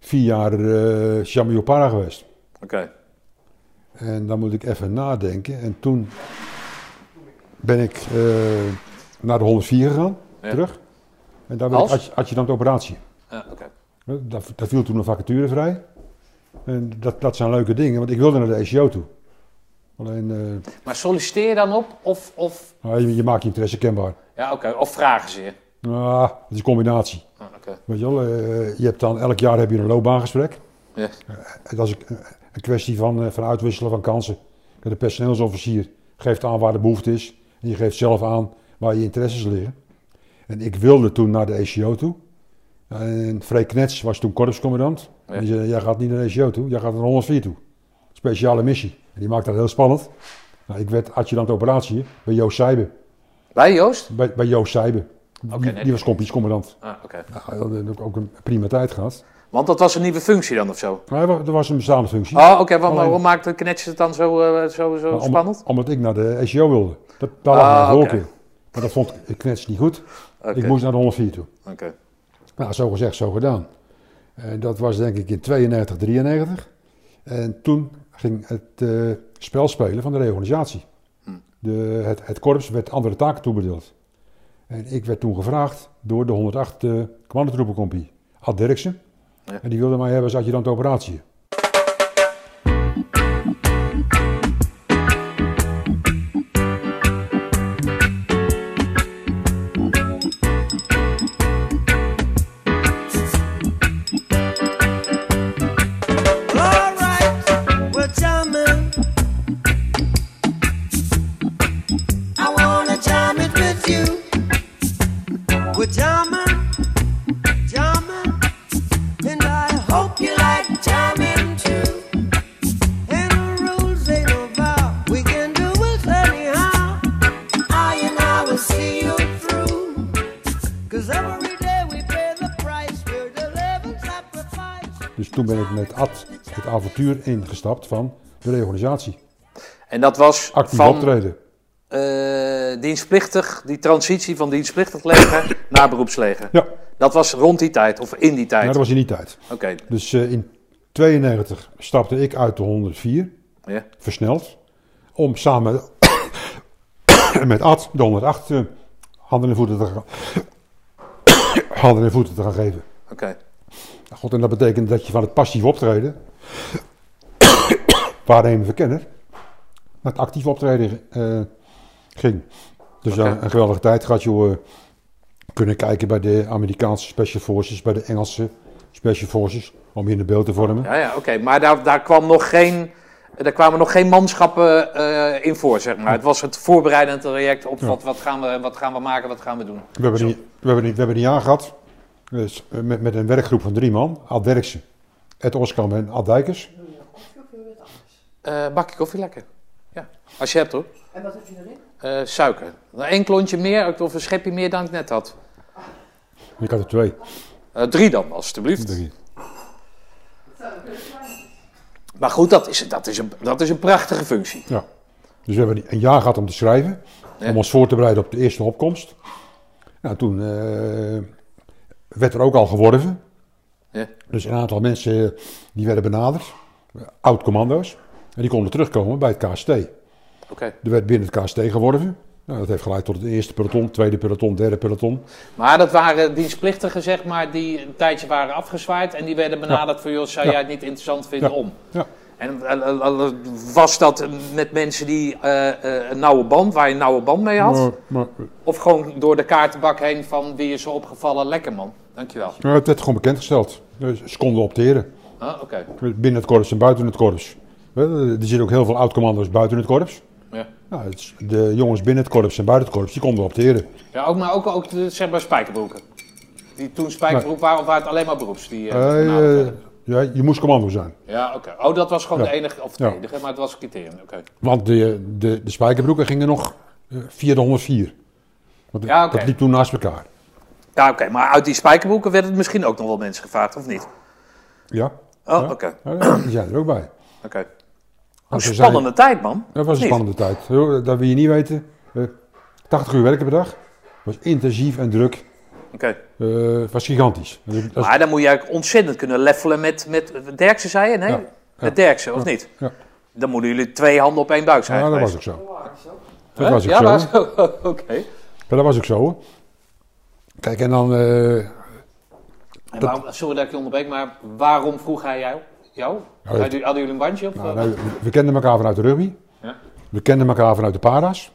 Vier jaar Para geweest. Oké. En dan moet ik even nadenken. En toen ben ik eh, naar de 104 gegaan, Ja. terug. En daar werd ik Als? adj- adjudant operatie. Ja, oké. Eh, Daar, daar viel toen een vacature vrij. En dat, dat zijn leuke dingen, want ik wilde naar de ECO toe. Alleen, Maar solliciteer dan op of, of, nou, je, je maakt je interesse kenbaar. ja, oké, of vragen ze je? Nou, het is een combinatie. Ah, oké. Weet je wel, eh, je hebt dan elk jaar heb je een loopbaangesprek. Ja. En dat is een, een kwestie van, eh, van uitwisselen van kansen. De personeelsofficier geeft aan waar de behoefte is. En je geeft zelf aan waar je interesses liggen. En ik wilde toen naar de ECO toe. En Freek Knets was toen korpscommandant. Ja. En die zei, jij gaat niet naar de ECO toe, jij gaat naar de 104 toe. Speciale missie. En die maakte dat heel spannend. Nou, ik werd adjudant operatie bij Joost Seibe. Bij Joost? Bij, bij Joost Seibe. Die, nee. die was compagniecommandant. Ah, oké. Nou, dat ik ook een prima tijd gehad. Want dat was een nieuwe functie dan of zo? Maar er was een bestaande functie. Oh, oké. want waarom maakt de knetsje het dan zo, eh, zo, zo om- spannend? omdat ik naar de SEO wilde. Dat, daar lag Ah, voorkeur. Maar dat vond ik knets niet goed. Ik moest naar de 104 toe. Oké. Nou, zo gezegd, zo gedaan. En dat was denk ik in 92, 93. En toen ging het eh, spel spelen van de reorganisatie. Hm. De, het, het korps werd andere taken toebedeeld. En ik werd toen gevraagd door de 108 uh, commandotroepencompagnie, Ad Derksen. Ja. En die wilde mij hebben als adjudant operatie. Avontuur ingestapt van de reorganisatie. En dat was Actief van optreden. eh, dienstplichtig, die transitie van dienstplichtig leger naar beroepsleger. Ja, Dat was rond die tijd, of in die tijd. nou, dat was in die tijd. Oké, Dus eh, in 92 stapte ik uit de 104, ja. versneld, om samen met Ad de 108 eh, handen en voeten te gaan, handen en voeten te gaan geven. Oké. God, en dat betekent dat je van het passief optreden, waarheen we verkennen, naar het actief optreden eh, ging. Dus ja, een geweldige tijd gehad, joh. eh, Kunnen kijken bij de Amerikaanse Special Forces, bij de Engelse Special Forces, om je in de beeld te vormen. Ja, ja, oké. Maar daar, daar, kwam nog geen, daar kwamen nog geen manschappen eh, in voor, zeg maar. Het was het voorbereidend traject op Ja. wat, wat, gaan we, wat gaan we maken, wat gaan we doen. We hebben, die, we, hebben die, we hebben die jaar gehad dus, eh, met, met een werkgroep van drie man. Ad Derksen, Ed Oskam en Ad Dijkers. Eh bakje koffie, lekker. Ja, als je hebt hoor. En wat heb je erin? Eh, suiker. Eén klontje meer, of een schepje meer dan ik net had. Ik had er twee. Eh, drie dan, alstublieft. Drie. Maar goed, dat is, dat, is een, dat is een prachtige functie. Ja. Dus we hebben een jaar gehad om te schrijven. Ja. Om ons voor te bereiden op de eerste opkomst. Nou, toen eh, werd er ook al geworven. Ja. Dus een aantal mensen eh, die werden benaderd. Oud-commando's. En die konden terugkomen bij het KST. Er Oké. werd binnen het KST geworven. Nou, dat heeft geleid tot het eerste peloton, tweede peloton, derde peloton. Maar dat waren dienstplichtigen, zeg maar, die een tijdje waren afgezwaaid. En die werden benaderd voor, joh, zou Ja. jij het niet interessant vinden om? Ja. En eh, eh, eh, was dat met mensen die een nauwe band, waar je een nauwe band mee had? Maar, maar, Of gewoon door de kaartenbak heen van wie is er opgevallen? Lekker man, dankjewel. maar het werd gewoon bekendgesteld. Dus ze konden opteren. Ah, Oké, Binnen het korps en buiten het korps. Er zitten ook heel veel oud-commando's buiten het korps. ja. Nou, het de jongens binnen het korps en buiten het korps, die konden opteren. ja ook, maar ook, ook de, zeg maar spijkerbroeken. Die toen spijkerbroek waren of waren het alleen maar beroeps? Die, Eh, eh, ja, je moest commando zijn. ja, oké. Oh, dat was gewoon Ja. de enige, of het Ja. enige, maar het was een criterium. Oké. Want de, de, de spijkerbroeken gingen nog eh, via de 104. Want Ja, oké. dat liep toen naast elkaar. Ja, oké, maar uit die spijkerboeken werden het misschien ook nog wel mensen gevraagd, of niet? Ja, Oh, oké. Ja, die zijn er ook bij. oké. Een Als we spannende tijd, man. Dat was een niet? spannende tijd. Heel- Dat wil je niet weten. Eh, 80 uur werken per dag. was intensief en druk. Oké. Eh, Het was gigantisch. Dat is- Maar dan moet je eigenlijk ontzettend kunnen levelen met, met Derksen, zei je? Nee? Ja. Met Derksen, of niet? Ja. Dan moeten jullie twee handen op één buik zijn Ja, dat was ook zo. Dat Hè? was ook ja, zo. maar zo. Oké. Ja, dat was ook zo. hoor. Kijk, en dan... eh, En waarom- Sorry dat ik je onderbreek, maar waarom vroeg hij jou? jou? Ja, Hadden jullie- Hadden jullie een bandje? Of, nou, nou, we- kenden elkaar vanuit de rugby. Ja. We kenden elkaar vanuit de para's.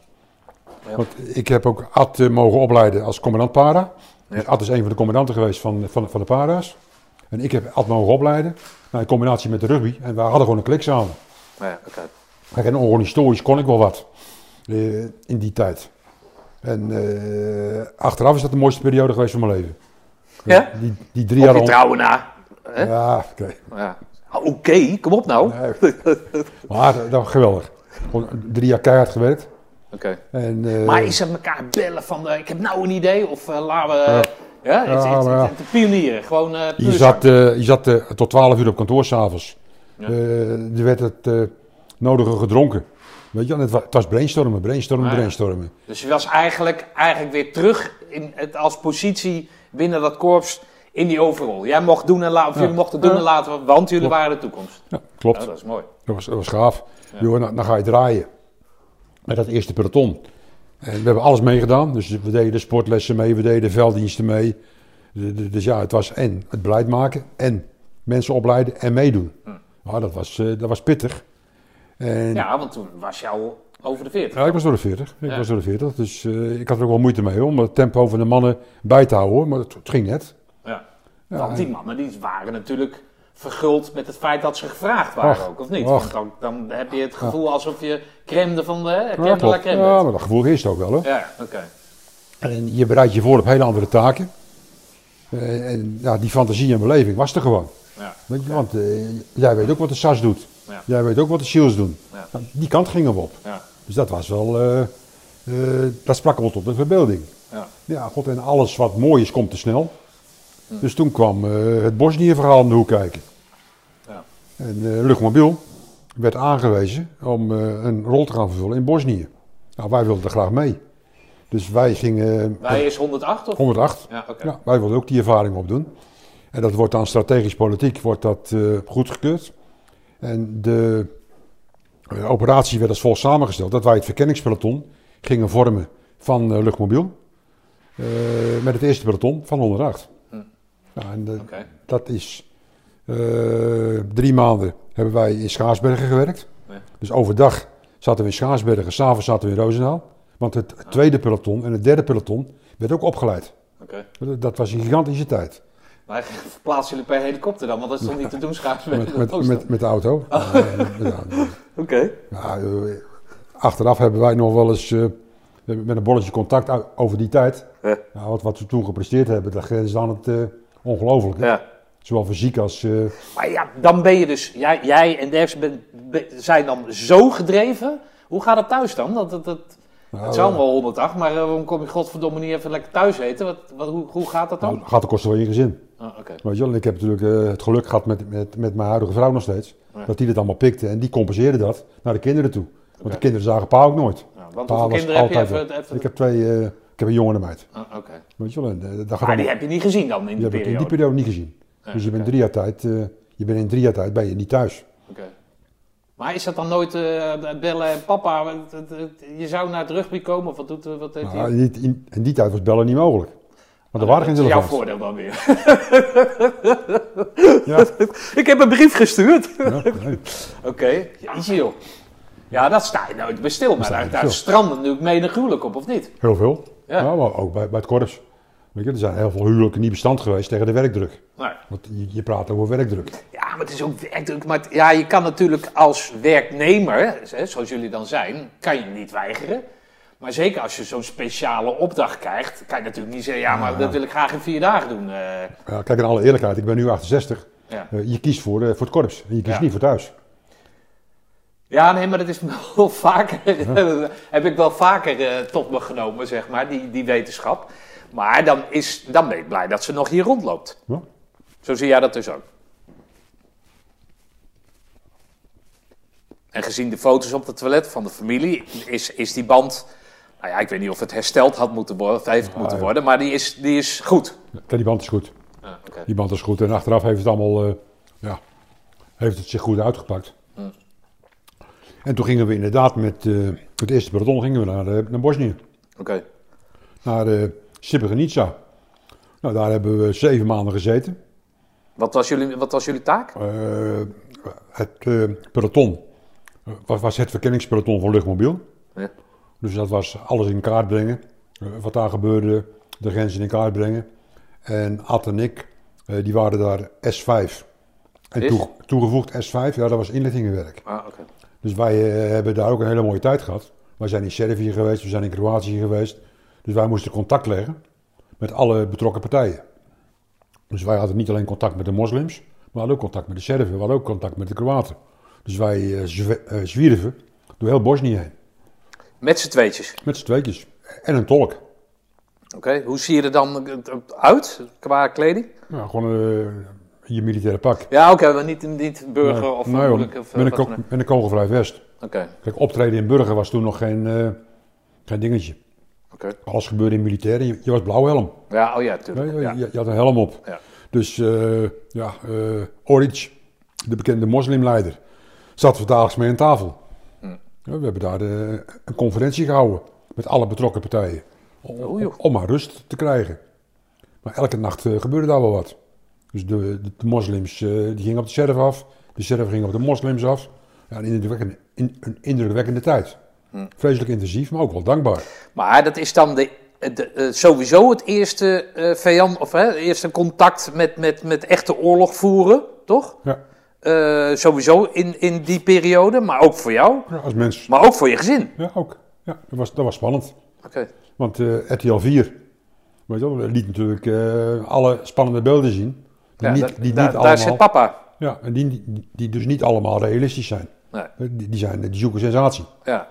Ja. Want ik heb ook Ad eh, mogen opleiden als commandant para. Dus. Ad is een van de commandanten geweest van, van, van de para's. En ik heb Ad mogen opleiden. Nou, in combinatie met de rugby. En we hadden gewoon een klik samen. ja, oké. Kijk, en organisatorisch kon ik wel wat eh, in die tijd. En eh, achteraf is dat de mooiste periode geweest van mijn leven. Ja? Die, die drie jaar trouwen na. Hè? Ja, oké. Ja. Ah, Oké, kom op nou. Nee. maar dat, geweldig. Gewoon drie jaar keihard gewerkt. Oké. Eh, Maar is het elkaar bellen van, eh, ik heb nou een idee, of eh, laten we... Ja, het, het, het- het pionieren, gewoon je zat, je zat tot 12 uur op kantoor s'avonds. Ja. Er werd het nodige gedronken. Weet je, het was, was brainstormen, brainstormen, Ah, ja. brainstormen. Dus je was eigenlijk, eigenlijk weer terug in het, als positie binnen dat korps in die overal. Jij mocht doen en laten, of Ja. jullie mochten doen en laten, want jullie Klopt. waren de toekomst. Ja, klopt. Ja, dat is mooi. Dat was, dat was gaaf. Joh, dan, dan ga je draaien. Met dat eerste peloton. En we hebben alles meegedaan. Dus we deden de sportlessen mee, we deden de velddiensten mee. Dus ja, het was en het beleid maken en mensen opleiden en meedoen. Nou, dat, was, eh, dat was pittig. En, ja. Ja, want toen was al over de 40. ik was door de 40. Ik Ja. was door de 40. Dus eh, ik had er ook wel moeite mee hoor, om het tempo van de mannen bij te houden. Maar het, het ging net. Ja. Ja, want die mannen die waren natuurlijk verguld met het feit dat ze gevraagd waren ook, of niet? Want dan, dan heb je het gevoel alsof je crème van de, hè, crème Ja, de la klopt. crème ja, maar dat gevoel is het ook wel hoor. Ja, oké. En je bereidt je voor op hele andere taken. Eh, en ja, die fantasie en beleving was er gewoon. Ja. Want eh, jij weet ook wat de SAS doet. Ja. Jij weet ook wat de SEALs doen. Ja. Nou, die kant gingen we op. Ja. Dus dat was wel, eh, dat sprak wel tot de verbeelding. Ja. Ja, god, en alles wat mooi is, komt te snel. Hm. Dus toen kwam het Bosnië-verhaal om de hoek kijken. En eh Luchtmobiel werd aangewezen om eh, een rol te gaan vervullen in Bosnië. Nou, wij wilden er graag mee. Dus wij gingen Wij is 108 of? 108. Ja, oké. Ja, wij wilden ook die ervaring opdoen. En dat wordt dan strategisch politiek wordt dat, eh, goedgekeurd. En de eh, operatie werd als volgt samengesteld. Dat wij het verkenningspeloton gingen vormen van eh, luchtmobiel. eh, met het eerste peloton van 108. Hm. En dat is eh, drie maanden hebben wij in Schaarsbergen gewerkt. Ja. Dus overdag zaten we in Schaarsbergen, s'avonds zaten we in Roosendaal. Want het tweede peloton en het derde peloton werd ook opgeleid. Oké. Dat- Dat was een gigantische tijd. Maar verplaatsen jullie per helikopter dan? Want dat is toch niet te doen, schaatsen Met, met, met, met de auto. Oh. Eh. Oké. Ja, eh, achteraf hebben wij nog wel eens eh, met een bolletje contact over die tijd. Ja. Nou, wat, wat we toen gepresteerd hebben, dat grenst aan het eh ongelooflijke. Ja. Zowel fysiek als... eh, Maar ja, dan ben je dus, jij, jij en Derks ben- zijn dan zo gedreven. Hoe gaat het thuis dan? Dat, dat, dat, nou, het zou wel 108, maar eh, waarom kom je godverdomme niet even lekker thuis eten? Wat, wat, hoe, hoe gaat dat dan? nou, gaat de kosten in je gezin. Ah, Oké. Weet je wel, ik heb natuurlijk eh, het geluk gehad met, met, met mijn huidige vrouw nog steeds. Ja. Dat die het allemaal pikte en die compenseerde dat naar de kinderen toe. Want de kinderen zagen pa ook nooit. Ja, want Pa hoeveel kinderen heb je? Even, even, Ik heb twee, eh, ik heb een jongen en een meid. Ah, Oké. Weet je wel, en, eh, dat gaat Maar die heb je niet gezien dan in die die heb ik in periode? die periode niet gezien. Ja, dus je bent oké. drie jaar tijd, eh, je bent in drie jaar tijd ben je niet thuis. Oké. Maar is dat dan nooit eh, bellen en papa, het- je zou naar het rugby komen of wat doet eh, wat heeft Nou, hij? in, die- in, in die tijd was bellen niet mogelijk. Want er waren geen dat is jouw telefoons. voordeel dan weer. Ja, Ik heb een brief gestuurd. ja, nee. Oké, jeetje joh. Ja, dat sta je nooit bij stil. Maar daar, daar stranden natuurlijk menig huwelijk op, of niet? Heel veel. Ja. Ja. maar ook bij, bij het korps. Weet je, er zijn heel veel huwelijken niet bestand geweest tegen de werkdruk. Nee. Want je, je praat over werkdruk. Ja, maar het is ook werkdruk. Maar het- ja, je kan natuurlijk als werknemer, hè, zoals jullie dan zijn, kan je niet weigeren. Maar zeker als je zo'n speciale opdracht krijgt, kan je natuurlijk niet zeggen, ja, maar dat wil ik graag in vier dagen doen. eh. Ja, kijk, in alle eerlijkheid, ik ben nu 68. ja. Eh, je kiest voor, eh, voor het korps. En je kiest Ja. niet voor thuis. Ja, nee, maar dat is wel vaker, heb ik wel vaker eh, tot me genomen, zeg maar, die, die wetenschap. Maar dan, is, dan ben ik blij dat ze nog hier rondloopt. Ja. Zo zie jij dat dus ook. En gezien de foto's op het toilet van de familie, is, is die band... Nou ja, ik weet niet of het hersteld had moeten worden, of heeft moeten ja. worden, maar die is, die is goed. Ja, die band is goed. Oké. Die band is goed. En achteraf heeft het allemaal, eh, ja, heeft het zich goed uitgepakt. En toen gingen we inderdaad met eh, het eerste peloton gingen we naar, eh, naar Bosnië. Oké. Naar Srebrenica. Nou, daar hebben we zeven maanden gezeten. Wat, was jullie, wat was jullie taak? Eh, het eh, peloton was, was het verkenningspeloton van luchtmobiel. Ja. Dus dat was alles in kaart brengen. eh, wat daar gebeurde, de grenzen in kaart brengen. En Ad en ik, die waren daar S5. En toe- toegevoegd S5, ja, dat was inlichtingenwerk. Ah. Dus wij hebben daar ook een hele mooie tijd gehad. Wij zijn in Servië geweest, we zijn in Kroatië geweest. Dus wij moesten contact leggen met alle betrokken partijen. Dus wij hadden niet alleen contact met de moslims, maar hadden ook contact met de Serven, we hadden ook contact met de Kroaten. Dus wij eh, eh, zwierven door heel Bosnië heen, Met z'n tweetjes. met z'n tweetjes. En een tolk. Oké. Hoe zie je er dan eh, uit qua kleding? Ja, gewoon eh, je militaire pak. Ja, oké, maar niet, niet burger Nee, of nee, moeilijk of, met, een met een kogelvrij vest. Oké, Kijk, optreden in burger was toen nog geen, geen dingetje. Oké. Alles gebeurde in militair. Je, je was blauwhelm. Ja, oh ja, tuurlijk. je, Ja. je- je had een helm op. Ja. Dus eh ja, Oric, de bekende moslimleider, zat dagelijks mee aan tafel. Hm. Ja, we hebben daar eh, een conferentie gehouden met alle betrokken partijen. Om, Oh, om maar rust te krijgen. Maar elke nacht gebeurde daar wel wat. Dus de, de, de moslims die gingen op de Serven af, de Serven gingen op de moslims af. Ja, een indrukwekkende, in, een indrukwekkende tijd. Hm. Vreselijk intensief, maar ook wel dankbaar. Maar dat is dan de, de, eh, sowieso het eerste vijand, of hè, eerste contact met, met, met echte oorlog voeren, toch? Ja, Eh, sowieso in, in die periode, maar ook voor jou, ja als mens. maar ook voor je gezin. Ja, ook. Ja, dat was, dat was spannend. Oké. Want RTL 4 weet je wel, liet natuurlijk alle spannende beelden zien. Die Ja, niet, da- die niet da- allemaal, daar zit papa. ja, en die, die, die dus niet allemaal realistisch zijn. Nee. Die, die, zijn, die zoeken sensatie. Ja.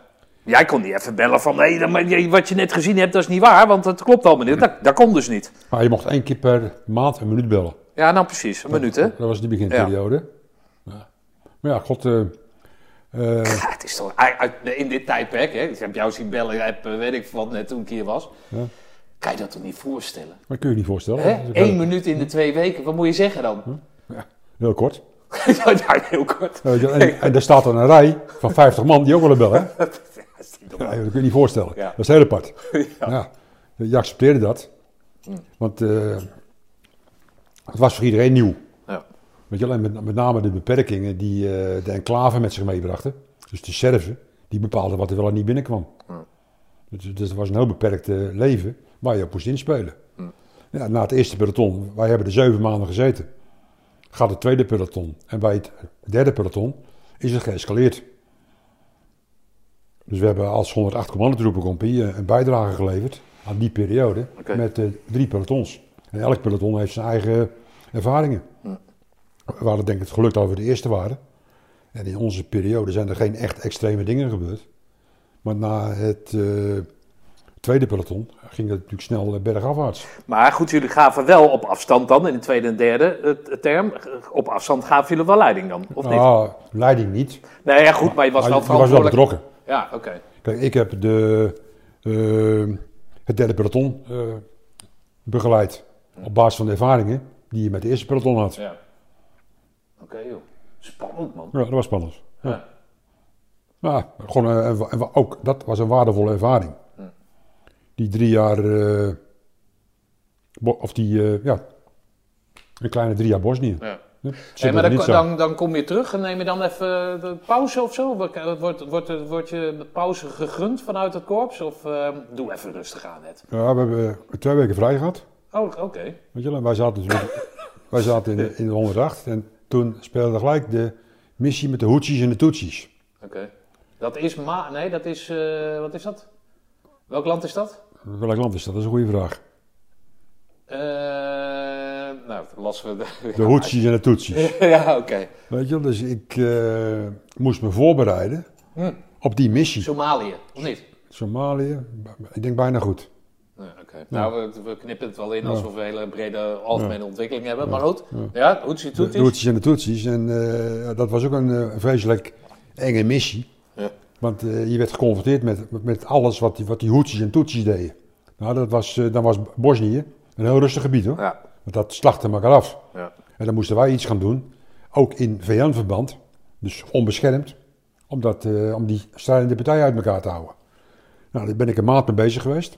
Jij kon niet even bellen van, nee, maar wat je net gezien hebt, dat is niet waar, want dat klopt allemaal niet. Dat, dat kon dus niet. Maar je mocht één keer per maand een minuut bellen. Ja, nou precies, een minuut hè. Dat was die beginperiode. Ja. Maar ja, god... eh, eh, Ja, het is toch in dit tijdperk, hè. Ik heb jou zien bellen, heb, eh, weet ik wat net toen ik hier was. Ja. Kan je dat toch niet voorstellen? dat kun je niet voorstellen. Hè? Eén heel- minuut in de twee weken, wat moet je zeggen dan? Heel kort. ja, heel kort. Eh, weet je, en, en daar staat dan een rij van 50 man die ook willen bellen. Ja, Ja, dat kun je niet voorstellen. Ja. Dat is heel apart. Ja. Ja. Je accepteerde dat. Want eh, het was voor iedereen nieuw. Ja. Weet je, en met, met name de beperkingen die eh, de enclave met zich meebrachten. Dus de Serven, die bepaalden wat er wel en niet binnenkwam. Dus, dus het was een heel beperkt eh, leven waar je op moest inspelen. Ja, na het eerste peloton, wij hebben er zeven maanden gezeten, gaat het tweede peloton. En bij het derde peloton is het geëscaleerd. Dus we hebben als 108 commandotroepencompagnie eh, een bijdrage geleverd aan die periode met eh, drie pelotons. En elk peloton heeft zijn eigen ervaringen. We hadden denk ik het geluk dat we de eerste waren. En in onze periode zijn er geen echt extreme dingen gebeurd. Maar na het eh, tweede peloton ging het natuurlijk snel bergafwaarts. Maar goed, jullie gaven wel op afstand dan, in de tweede en derde term. Op afstand gaven jullie wel leiding dan, of niet? Ah, leiding niet. Nee, ja goed, maar je was Maar wel je was wel verantwoordelijk. betrokken. Ja, oké. Kijk, ik heb de, eh, het derde peloton eh, begeleid. Op basis van de ervaringen die je met de eerste peloton had. Ja. Oké joh. Spannend man. Ja, dat was spannend. Ja. Ja, gewoon, eh, en, en ook dat was een waardevolle ervaring. Die drie jaar, of die, ja, een kleine drie jaar Bosnië. Ja. Nee, zit maar dan, dan, dan kom je terug en neem je dan even de pauze of zo? Wordt, wordt, wordt, wordt je pauze gegund vanuit het korps? Of eh, doe even rustig aan net? Ja, we hebben twee weken vrij gehad. Oh, oké. Weet je wel, en wij zaten, natuurlijk- wij zaten in, de, in de 108 en toen speelde gelijk de missie met de Houthis en de Tutsis. Oké. Dat is Ma... Nee, dat is... eh, wat is dat? Welk land is dat? Welk land is dat? Dat is een goede vraag. Eh, nou, lassen we de... De hoetsies en de toetsies. ja, oké. Weet je wel, dus ik eh, moest me voorbereiden Hm. op die missie. Somalië, of niet? Somalië, ik denk bijna goed. Nou, we, we knippen het wel in alsof we een hele brede algemene ontwikkeling hebben. Maar goed, ja, Hoetsie De, Toeties. de hoetsies en de toetsies. En eh, dat was ook een eh, vreselijk enge missie. Ja. Want je werd geconfronteerd met, met, alles wat die, wat die hoetsies en toetsies deden. Nou, dat was, dan was Bosnië een heel rustig gebied hoor. Ja, Want dat slachtte elkaar af. ja. En dan moesten wij iets gaan doen, ook in VN-verband, dus onbeschermd, om, dat, eh, om die strijdende partijen uit elkaar te houden. Nou, daar ben ik een maand mee bezig geweest.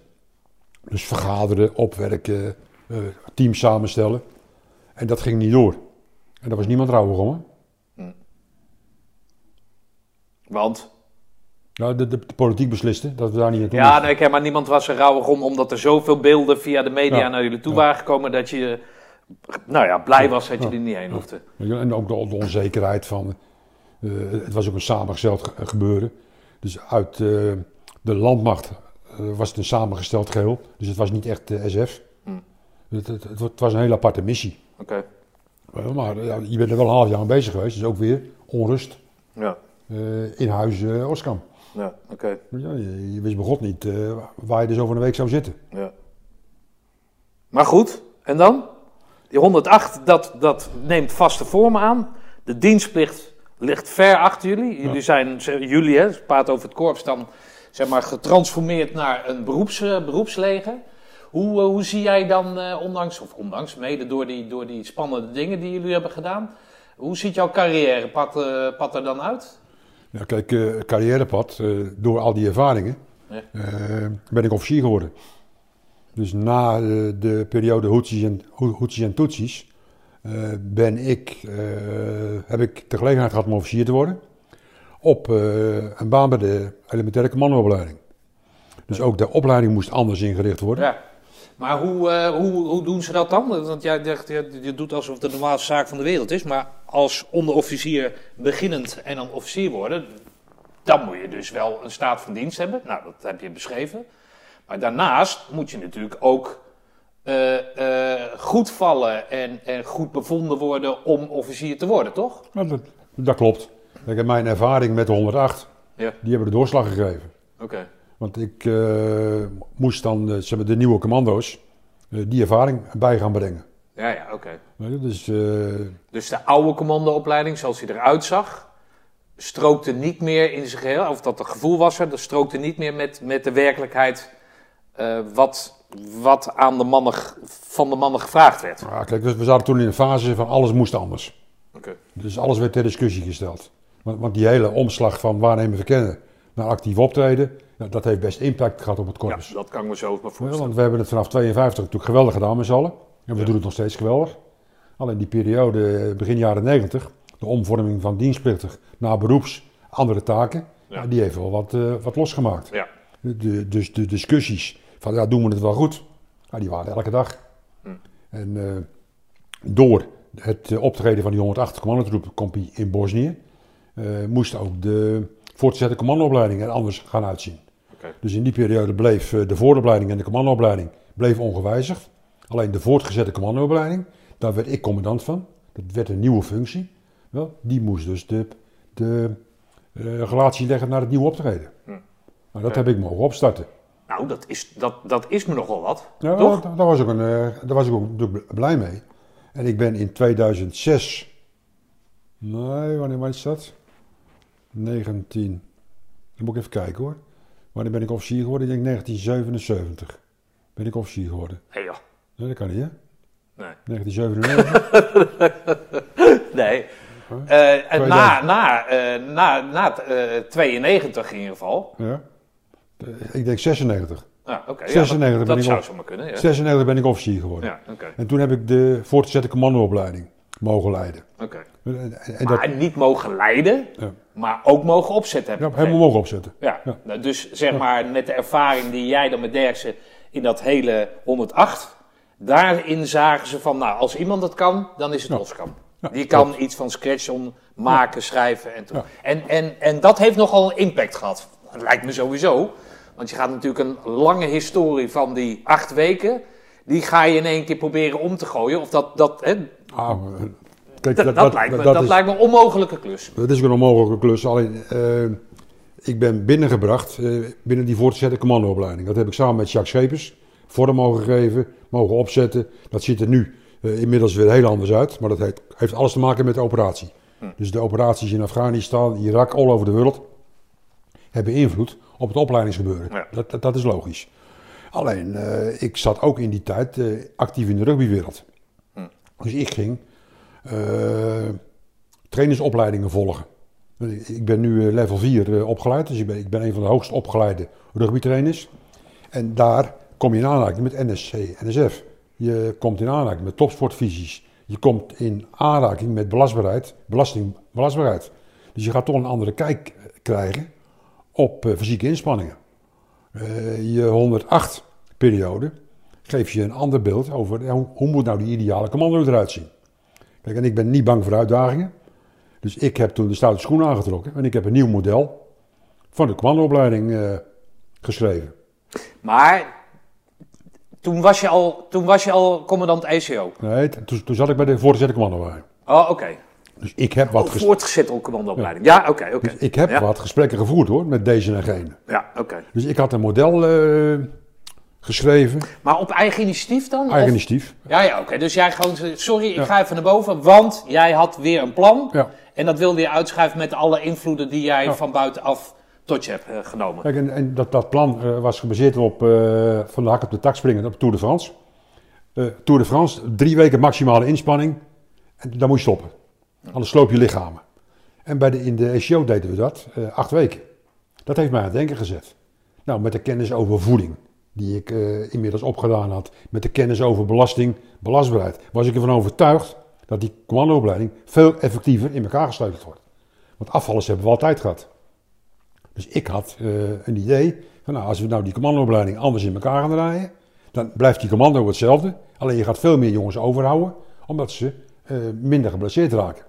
Dus vergaderen, opwerken, eh, teams samenstellen. En dat ging niet door. En daar was niemand rouwig om. hè. Want? Nou, de, de, de politiek besliste dat we daar niet naartoe Ja, nee, oké, maar niemand was er rouwig om, omdat er zoveel beelden via de media Ja. naar jullie toe Ja. waren gekomen, dat je, nou ja, blij was dat je er niet heen hoefde. En ook de, de onzekerheid van. eh, het was ook een samengesteld ge- gebeuren. Dus uit eh, de landmacht eh, was het een samengesteld geheel. Dus het was niet echt SF. Hmm. Het, het, het, het was een hele aparte missie. Oké, Maar je bent er wel een half jaar aan bezig geweest. Dus ook weer onrust ja, in huis Oskam. Ja, oké, Ja, je, je wist begot niet eh, waar je dus over een week zou zitten. ja. Maar goed, en dan? Die 108, dat, dat neemt vaste vorm aan. De dienstplicht ligt ver achter jullie. Jullie zijn, jullie hè, praat over het korps, dan zeg maar getransformeerd naar een beroeps, eh, beroepsleger. Hoe, eh, hoe zie jij dan, eh, ondanks, of ondanks, mede door die, door die spannende dingen die jullie hebben gedaan, hoe ziet jouw carrièrepad pad er dan uit? Ja, kijk, eh, carrièrepad, eh, door al die ervaringen, Ja. eh, ben ik officier geworden. Dus na de periode Hoetsies en, en Toetsies eh, ben ik, heb ik de gelegenheid gehad om officier te worden op een baan bij de elementaire commandoopleiding. Dus ook de opleiding moest anders ingericht worden. Ja. Maar hoe, eh, hoe, hoe doen ze dat dan? Want jij zegt, je, doet alsof het de normaalste zaak van de wereld is. Maar als onderofficier beginnend en dan officier worden, dan moet je dus wel een staat van dienst hebben. Nou, dat heb je beschreven. Maar daarnaast moet je natuurlijk ook eh, eh, goed vallen en, en goed bevonden worden om officier te worden, toch? Dat, dat klopt. Kijk, en mijn ervaring met de 108, Ja. die hebben de doorslag gegeven. Oké. Want ik eh, moest dan eh, zeg maar, de nieuwe commando's eh, die ervaring bij gaan brengen. Ja, ja, oké. Dus Dus de oude commandoopleiding, zoals die eruit zag, strookte niet meer in zijn geheel, of dat het gevoel was er, dat strookte niet meer met, met de werkelijkheid wat, wat aan de mannen, van de mannen gevraagd werd. ja, kijk, we we zaten toen in een fase van alles moest anders. Oké. Dus alles werd ter discussie gesteld. Want, want die hele omslag van waarnemen verkennen naar actief optreden, ja, dat heeft best impact gehad op het Ja, korps. dat kan ik me zo maar Ja, voorstellen. want we hebben het vanaf 52 natuurlijk geweldig gedaan met z'n allen. En we Ja. doen het nog steeds geweldig. Alleen die periode, eh, begin jaren 90, de omvorming van dienstplichtig naar beroeps, andere taken, Ja. ja, die heeft wel wat, eh, wat losgemaakt. Ja, De, dus de discussies van ja, doen we het wel goed, ja, die waren elke dag. Hm. En eh, door het optreden van die 108 commandotroepenkompie in Bosnië, eh, moest ook de voortgezette commandoopleiding er anders gaan uitzien. Dus in die periode bleef eh, de vooropleiding en de commandoopleiding bleef ongewijzigd. Alleen de voortgezette commandoopleiding, daar werd ik commandant van. Dat werd een nieuwe functie. Wel, die moest dus de, de eh, relatie leggen naar het nieuwe optreden. Hm. Nou, dat heb ik mogen opstarten. Nou, dat is, dat, dat is me nogal wat, Ja, toch? Daar, was ik, een, eh, daar was ik ook natuurlijk blij mee. En ik ben in 2006, nee, wanneer was dat? 19, dan moet ik even kijken hoor. Wanneer ben ik officier geworden? Ik denk 1977 ben ik officier geworden. Nee, joh. Nee, dat kan niet hè? Nee. 1997? Nee. Eh, en 2000. na, na, eh, na, na eh, 92 in ieder geval. ja. Eh, Ik denk 96. Ja, oké. ja, 96 dat, ben dat ik zou op- zomaar kunnen, ja. 96 ben ik officier geworden. Ja, oké. En toen heb ik de voortgezette commandoopleiding mogen leiden. oké. Dat, niet mogen leiden, ja, maar ook mogen opzetten. ja, helemaal mogen opzetten. Ja, Ja. nou, dus zeg maar met de ervaring die jij dan met Derksen in dat hele 108, daarin zagen ze van, nou, als iemand het kan, dan is het Ja. Oskam. Ja, Die kan iets van scratch on maken, schrijven en, toe. Ja. en, en En dat heeft nogal een impact gehad. Dat lijkt me sowieso. Want je gaat natuurlijk een lange historie van die acht weken, die ga je in één keer proberen om te gooien. Of dat, dat, hè, Ah, eh, kijk, dat, dat, lijkt, me, dat, is, lijkt me een onmogelijke klus. dat is een onmogelijke klus. Alleen, eh, ik ben binnengebracht eh, binnen die voortgezette commandoopleiding. Dat heb ik samen met Jacques Schepers vorm mogen geven, mogen opzetten. Dat ziet er nu eh, inmiddels weer heel anders uit. Maar dat heeft, heeft alles te maken met de operatie. Dus de operaties in Afghanistan, Irak, all over de wereld hebben invloed op het opleidingsgebeuren. Ja. Dat, dat, dat is logisch. Alleen, eh, ik zat ook in die tijd eh, actief in de rugbywereld. Dus ik ging eh, trainersopleidingen volgen. Ik ben nu eh, level 4 eh, opgeleid, dus ik ben, ik ben een van de hoogst opgeleide rugbytrainers. En daar kom je in aanraking met NSC, NSF. Je komt in aanraking met topsportvisies. Je komt in aanraking met belastbaarheid, belasting, belastbaarheid. Dus je gaat toch een andere kijk krijgen op fysieke inspanningen. Je 108 geeft je een ander beeld over ja, hoe, hoe moet nou die ideale commando eruit zien. Kijk, en ik ben niet bang voor uitdagingen. Dus ik heb toen de stoute schoen aangetrokken en ik heb een nieuw model van de commandoopleiding eh, geschreven. Maar toen was je al, toen was je al commandant ECO. Nee, toen, toen zat ik bij de voortgezette commandoopleiding. Oh, oké. Dus ik heb wat, Oh, ges- voortgezet op commandoopleiding. Ja, oké, oké. dus ik heb ja. wat gesprekken gevoerd hoor, met deze en gene. Ja, oké. Dus ik had een model eh, geschreven, Maar op eigen initiatief dan? eigen Of- initiatief. Ja, ja, oké. Dus jij gewoon, sorry, ik Ja. ga even naar boven, want jij had weer een plan. Ja. En dat wilde je uitschuiven met alle invloeden die jij Ja. van buitenaf tot je hebt eh, genomen. Kijk, en, en dat, dat plan eh, was gebaseerd op eh, van de hak op de tak springen op Tour de France. Tour de France, drie weken maximale inspanning. En dan moet je stoppen. Anders sloop je lichamen. En bij de, in de SEO deden we dat, acht weken. Dat heeft mij aan het denken gezet. Nou, met de kennis over voeding, die ik eh, inmiddels opgedaan had. Met de kennis over belasting, belastbaarheid. Was ik ervan overtuigd dat die commandoopleiding veel effectiever in elkaar gesleuteld wordt. Want afvallers hebben we altijd gehad. Dus ik had eh, een idee van nou, als we nou die commandoopleiding anders in elkaar gaan draaien, dan blijft die commando hetzelfde. Alleen je gaat veel meer jongens overhouden, omdat ze eh, minder geblesseerd raken.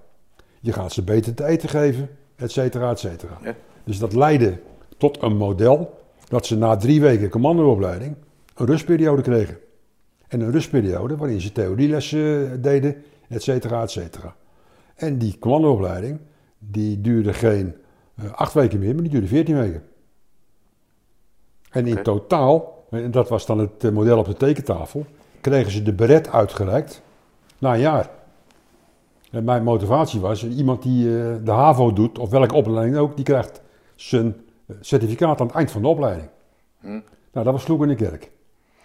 Je gaat ze beter te eten geven, et cetera, et cetera. Ja. Dus dat leidde tot een model dat ze na drie weken commandoopleiding een rustperiode kregen. En een rustperiode waarin ze theorielessen deden, et cetera, et cetera. En die commandoopleiding, die duurde geen eh, acht weken meer, maar die duurde veertien weken. En in totaal, en dat was dan het eh, model op de tekentafel, kregen ze de beret uitgereikt na een jaar. En mijn motivatie was, iemand die eh, de HAVO doet, of welke opleiding ook, die krijgt zijn eh, certificaat aan het eind van de opleiding. Nou, dat was sloeg in de kerk.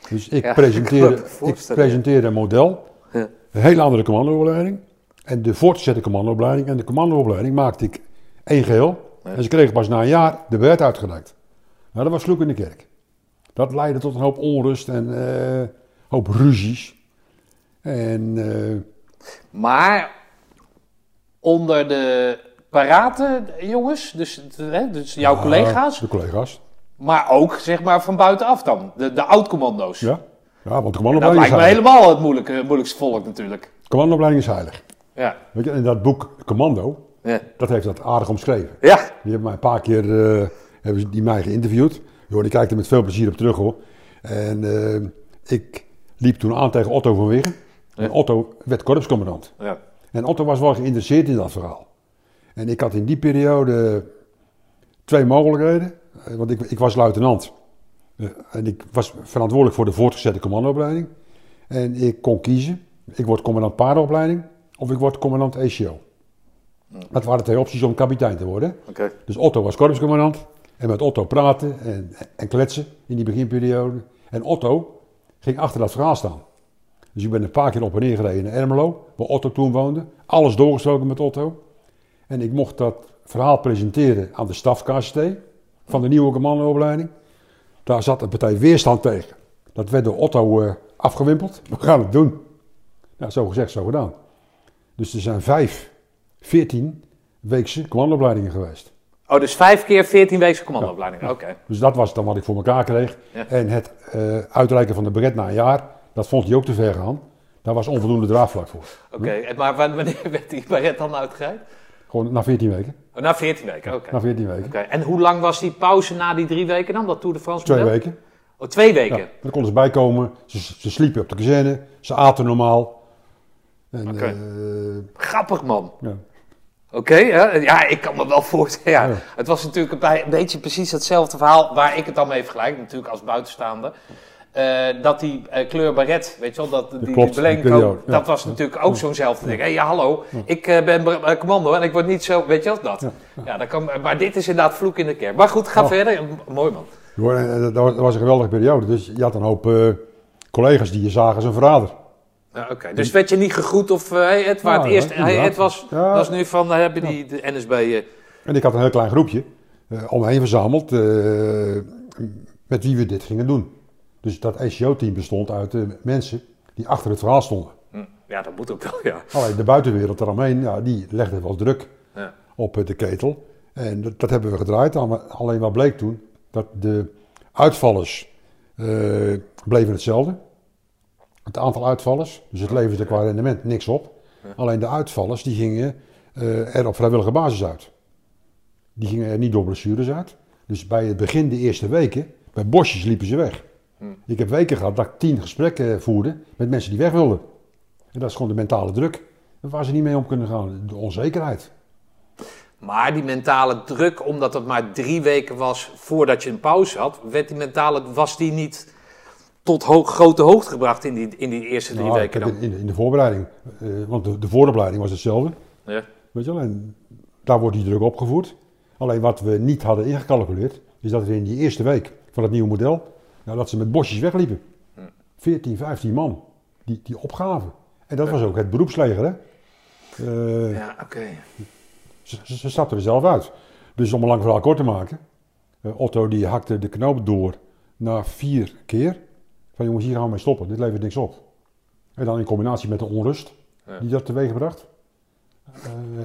Dus ik, Hm. Ja, presenteerde, ik presenteerde een model, Ja. een hele andere commandoopleiding. En de voortgezette commandoopleiding en de commandoopleiding maakte ik één geheel. En ze kregen pas na een jaar de beret uitgereikt. Nou, dat was sloeg in de kerk. Dat leidde tot een hoop onrust en eh hoop ruzies. En eh, Maar onder de parate jongens, dus, hè, dus jouw ja, collega's, De collega's. maar ook zeg maar van buitenaf dan, de, de oud-commando's. Ja, ja want de Dat commandoopleiding lijkt is me helemaal het moeilijke, moeilijkste volk natuurlijk. Commandoopleiding is heilig. Ja, Weet je, in dat boek Commando, ja. dat heeft dat aardig omschreven. ja. Die hebben mij een paar keer eh, hebben die mij geïnterviewd. Joh, ik kijk er met veel plezier op terug hoor. En eh, ik liep toen aan tegen Otto van Wiggen. En Otto werd korpscommandant. ja. En Otto was wel geïnteresseerd in dat verhaal. En ik had in die periode twee mogelijkheden. Eh, Want ik, ik was luitenant. Eh, En ik was verantwoordelijk voor de voortgezette commandoopleiding. En ik kon kiezen. Ik word commandant paardenopleiding of ik word commandant ECO. Dat waren twee opties om kapitein te worden. Dus Otto was korpscommandant. En met Otto praten en, en kletsen in die beginperiode. En Otto ging achter dat verhaal staan. Dus ik ben een paar keer op en neer gereden naar Ermelo, waar Otto toen woonde. Alles doorgesproken met Otto. En ik mocht dat verhaal presenteren aan de staf KCT van de nieuwe commandoopleiding. Daar zat een partij weerstand tegen. Dat werd door Otto eh, afgewimpeld. We gaan het doen. Nou, zo gezegd, zo gedaan. Dus er zijn vijf, veertien weekse commandoopleidingen geweest. Oh, dus vijf keer 14 weken commandoopleiding. Oké. Dus dat was dan wat ik voor elkaar kreeg. Ja. En het eh, uitreiken van de beret na een jaar, dat vond hij ook te ver gaan. Daar was onvoldoende draagvlak voor. Oké, maar wa- wanneer werd die baret dan uitgereikt? Gewoon na 14 weken. Oh, na 14 weken, oké. Na 14 weken. Oké, En hoe lang was die pauze na die drie weken dan, dat Tour de France Twee model? weken. Oh, twee weken. Ja, dan konden ze bijkomen. Ze, ze sliepen op de kazerne. Ze aten normaal. En, Oké. eh, Grappig, man. ja. Oké, hè? ja, ik kan me wel voorstellen. Ja. Het was natuurlijk een beetje precies hetzelfde verhaal waar ik het dan mee vergelijk, natuurlijk als buitenstaander. Eh, dat die eh, kleur baret, weet je wel, dat, die, klopt, die blanco, periode, ja. dat was natuurlijk ook zo'nzelfde ding. Hé, ja, hallo, ik eh, ben commando en ik word niet zo, weet je wel, dat. Ja, dat kan, maar dit is inderdaad vloek in de kerk. Maar goed, ga Oh. verder. Mooi man. Hoor, dat was, een geweldige periode. Dus je had een hoop collega's die je zagen als een verrader. Ja, Oké, dus werd je niet gegroet of, hey waar Ja, het ja, eerst, hey. Ed was, Ja. was nu van, hebben die de NSB... En ik had een heel klein groepje eh, om me heen verzameld met wie we dit gingen doen. Dus dat SEO-team bestond uit mensen die achter het verhaal stonden. hm, ja, dat moet ook wel, ja. Alleen de buitenwereld eromheen, ja, die legde wel druk ja. op eh, de ketel. En dat, dat hebben we gedraaid. Al- Alleen wat bleek toen, dat de uitvallers eh, bleven hetzelfde. Het aantal uitvallers, dus het leverde qua rendement niks op. Alleen de uitvallers die gingen eh, er op vrijwillige basis uit. Die gingen er niet door blessures uit. Dus bij het begin de eerste weken, bij bosjes liepen ze weg. Ik heb weken gehad dat ik tien gesprekken voerde met mensen die weg wilden. En dat is gewoon de mentale druk. Waar ze niet mee om kunnen gaan. De onzekerheid. Maar die mentale druk, omdat het maar drie weken was voordat je een pauze had, werd die mentale, was die niet tot hoog, grote hoogte gebracht in die, in die eerste drie Nou, weken dan? in, in de voorbereiding. eh, want de, de vooropleiding was hetzelfde. Ja. Weet je wel, en daar wordt die druk opgevoerd. Alleen wat we niet hadden ingecalculeerd, is dat er in die eerste week van het nieuwe model, nou, dat ze met bosjes wegliepen. 14, 15 man, die, die opgaven. En dat was ook het beroepsleger, hè. Eh, Ja, oké. ze, ze, ze stapten er zelf uit. Dus om een lang verhaal kort te maken, eh, Otto die hakte de knoop door na vier keer. Van jongens, hier gaan we mee stoppen, dit levert niks op. En dan in combinatie met de onrust Ja. die dat teweeg bracht, eh,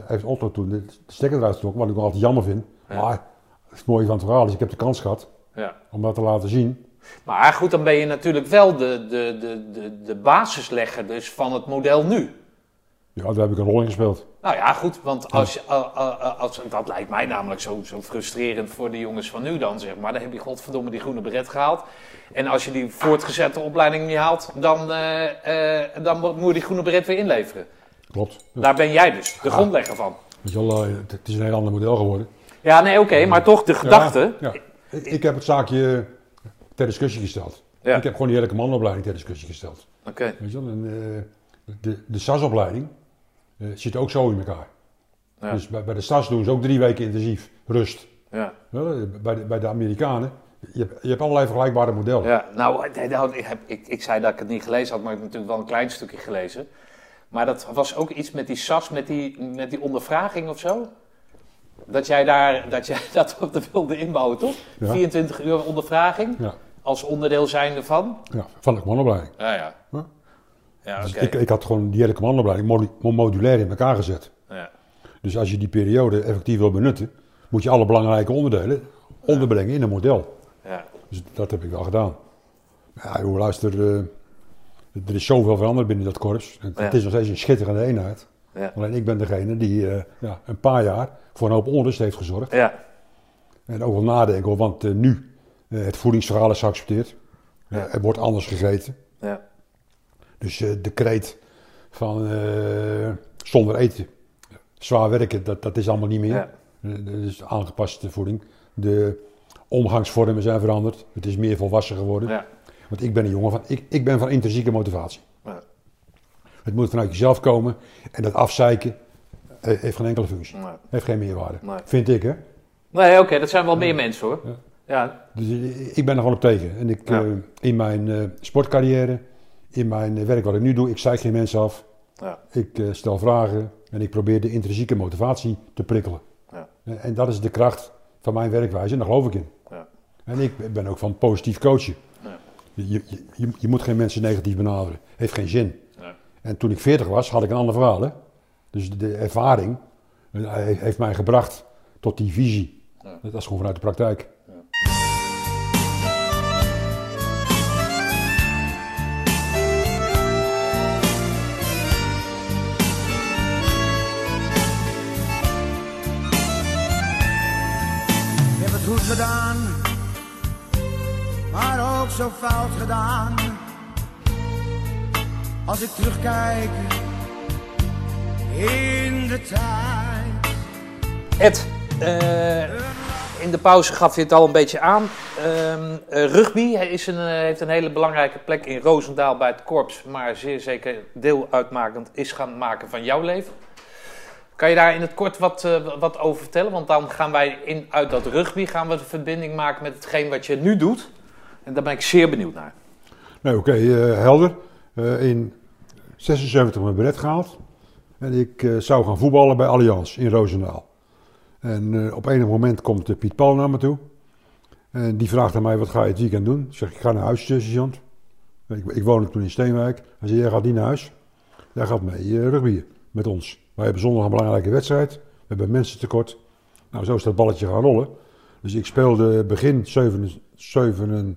heeft Otto toen de stekker eruit getrokken, wat ik nog altijd jammer vind. Ja. Maar het mooie van het verhaal is, ik heb de kans gehad Ja. om dat te laten zien. Maar goed, dan ben je natuurlijk wel de, de, de, de, de basislegger dus van het model nu. Ja, daar heb ik een rol in gespeeld. Nou ja, goed, want als, je- eh, eh, eh, als, dat lijkt mij namelijk zo, zo frustrerend voor de jongens van nu dan, zeg maar. Dan heb je godverdomme die groene beret gehaald. En als je die voortgezette opleiding niet haalt, dan, dan moet je die groene beret weer inleveren. Klopt. Ja. Daar ben jij dus, de grondlegger van. Weet je wel, het, is een heel ander model geworden. Ja, nee, oké, maar toch de gedachte. Ik heb het zaakje ter discussie gesteld. Ja. Ik heb gewoon die hele commandoopleiding ter discussie gesteld. Oké, Weet je wel? En, eh, de, de SAS-opleiding eh, zit ook zo in elkaar. Ja. Dus bij, bij de SAS doen ze ook drie weken intensief rust. ja. Wel, Bij, de, bij de Amerikanen, je hebt, je hebt allerlei vergelijkbare modellen. Ja, nou, nou, ik, heb, ik, ik zei dat ik het niet gelezen had, maar ik heb natuurlijk wel een klein stukje gelezen. Maar dat was ook iets met die SAS, met die, met die ondervraging of zo. Dat jij daar, dat jij dat op de wilde inbouwen, toch? Ja. 24 uur ondervraging, Ja, als onderdeel zijnde van. ja, van de commandoopleiding. Ja, ja. Ja. Ja, Dus oké. ik, ik had gewoon die hele commandoopleiding modu- modulair in elkaar gezet. Ja. Dus als je die periode effectief wil benutten, moet je alle belangrijke onderdelen onderbrengen in een model. Ja. Dus dat heb ik wel gedaan. Ja, joh, luister, eh, er is zoveel veranderd binnen dat korps. Het, het is nog steeds een schitterende eenheid. Ja. Alleen ik ben degene die eh, ja, een paar jaar voor een hoop onrust heeft gezorgd. Ja. En ook wel nadenken, hoor, want eh, nu, eh, het voedingsverhaal is geaccepteerd. Eh, er wordt anders gegeten. Ja. Dus de kreet van zonder eten, zwaar werken, dat, dat is allemaal niet meer. Ja. Eh, Dus aangepaste voeding. De omgangsvormen zijn veranderd. Het is meer volwassen geworden. Ja. Want ik ben een jongen van, ik, ik ben van intrinsieke motivatie. Het moet vanuit jezelf komen. En dat afzeiken eh, heeft geen enkele functie. Nee. Heeft geen meerwaarde. Nee. Vind ik, hè. Nee, oké, dat zijn wel meer mensen hoor. Ja. Ja. Dus ik ben er gewoon op tegen. En ik, Ja. eh, in mijn eh, sportcarrière, in mijn werk wat ik nu doe, ik zeik geen mensen af. Ja. Ik stel vragen en ik probeer de intrinsieke motivatie te prikkelen. Ja. En, dat is de kracht van mijn werkwijze en daar geloof ik in. Ja. En ik ben ook van positief coachen. Ja. Je, je, je, je moet geen mensen negatief benaderen. Heeft geen zin. Ja. En toen ik 40 was, had ik een ander verhaal. Hè? Dus de ervaring eh, heeft mij gebracht tot die visie. Ja. Dat is gewoon vanuit de praktijk. Ik heb het goed gedaan, maar ook zo fout gedaan? Als ik terugkijk in de tijd. Ed, eh, in de pauze gaf je het al een beetje aan. Ehm, eh, rugby is een, eh, heeft een hele belangrijke plek in Roosendaal bij het korps, maar zeer zeker deel uitmakend is gaan maken van jouw leven. Kan je daar in het kort wat, wat over vertellen? Want dan gaan wij in, uit dat rugby gaan we de verbinding maken met hetgeen wat je nu doet. En daar ben ik zeer benieuwd naar. Nee, oké, eh, helder. Eh, in 76 mijn beret gehaald. En ik eh, zou gaan voetballen bij Allianz in Roosendaal. En eh, op enig moment komt Piet Paul naar me toe. En die vraagt aan mij, wat ga je het weekend doen? Ik zeg, ik ga naar huis, sergeant. Ik, ik woonde toen in Steenwijk. Hij zei, jij gaat niet naar huis. Jij gaat mee uh, rugbyen met ons. Wij hebben zondag een belangrijke wedstrijd. We hebben mensen tekort. Nou, zo is dat balletje gaan rollen. Dus ik speelde begin 77,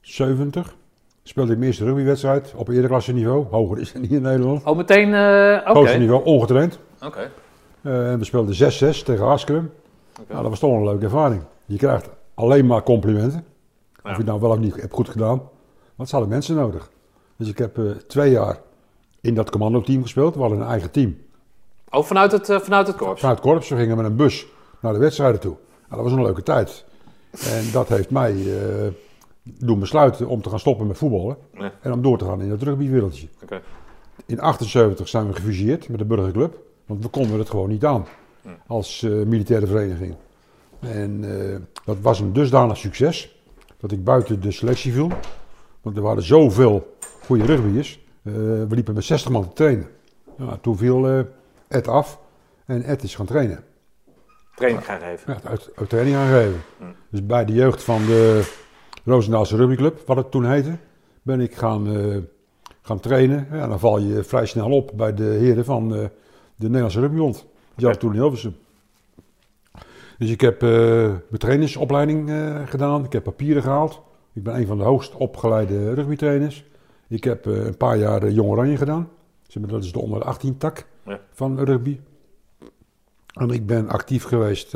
70 speelde ik mijn eerste rugbywedstrijd op eerderklasse niveau. Hoger is het niet in Nederland. Oh, meteen. eh, Oké. Hoogste niveau, ongetraind. Oké. Eh, en we speelden 6-6 tegen Askerum. Nou, dat was toch een leuke ervaring. Je krijgt alleen maar complimenten. Of je het nou wel of niet hebt goed gedaan. Want ze hadden mensen nodig. Dus ik heb eh, twee jaar in dat commandoteam gespeeld. We hadden een eigen team. Oh, vanuit het, eh, vanuit het korps. Vanuit het korps, we gingen met een bus naar de wedstrijden toe. Nou, dat was een leuke tijd. En dat heeft mij eh, doen besluiten om te gaan stoppen met voetballen. Ja. En om door te gaan in het rugbywereldje. Oké. In 78 zijn we gefuseerd met de burgerclub. Want we konden het gewoon niet aan als eh, militaire vereniging. En eh, dat was een dusdanig succes dat ik buiten de selectie viel. Want er waren zoveel goede rugbyers. Eh, we liepen met 60 man te trainen. Nou, toen viel Ed af en Ed is gaan trainen. Training gaan geven. Ja, uit, uit training aangegeven. Dus bij de jeugd van de Roosendaalse rugbyclub, wat het toen heette, ben ik gaan, eh, gaan trainen. Ja, dan val je vrij snel op bij de heren van eh, de Nederlandse Rugbybond. Die hadden toen in Hilversum. Dus ik heb eh, mijn trainersopleiding gedaan. Ik heb papieren gehaald. Ik ben een van de hoogst opgeleide rugbytrainers. Ik heb een paar jaar Jong Oranje gedaan. Dat is de onder 18 tak Ja. van rugby. En ik ben actief geweest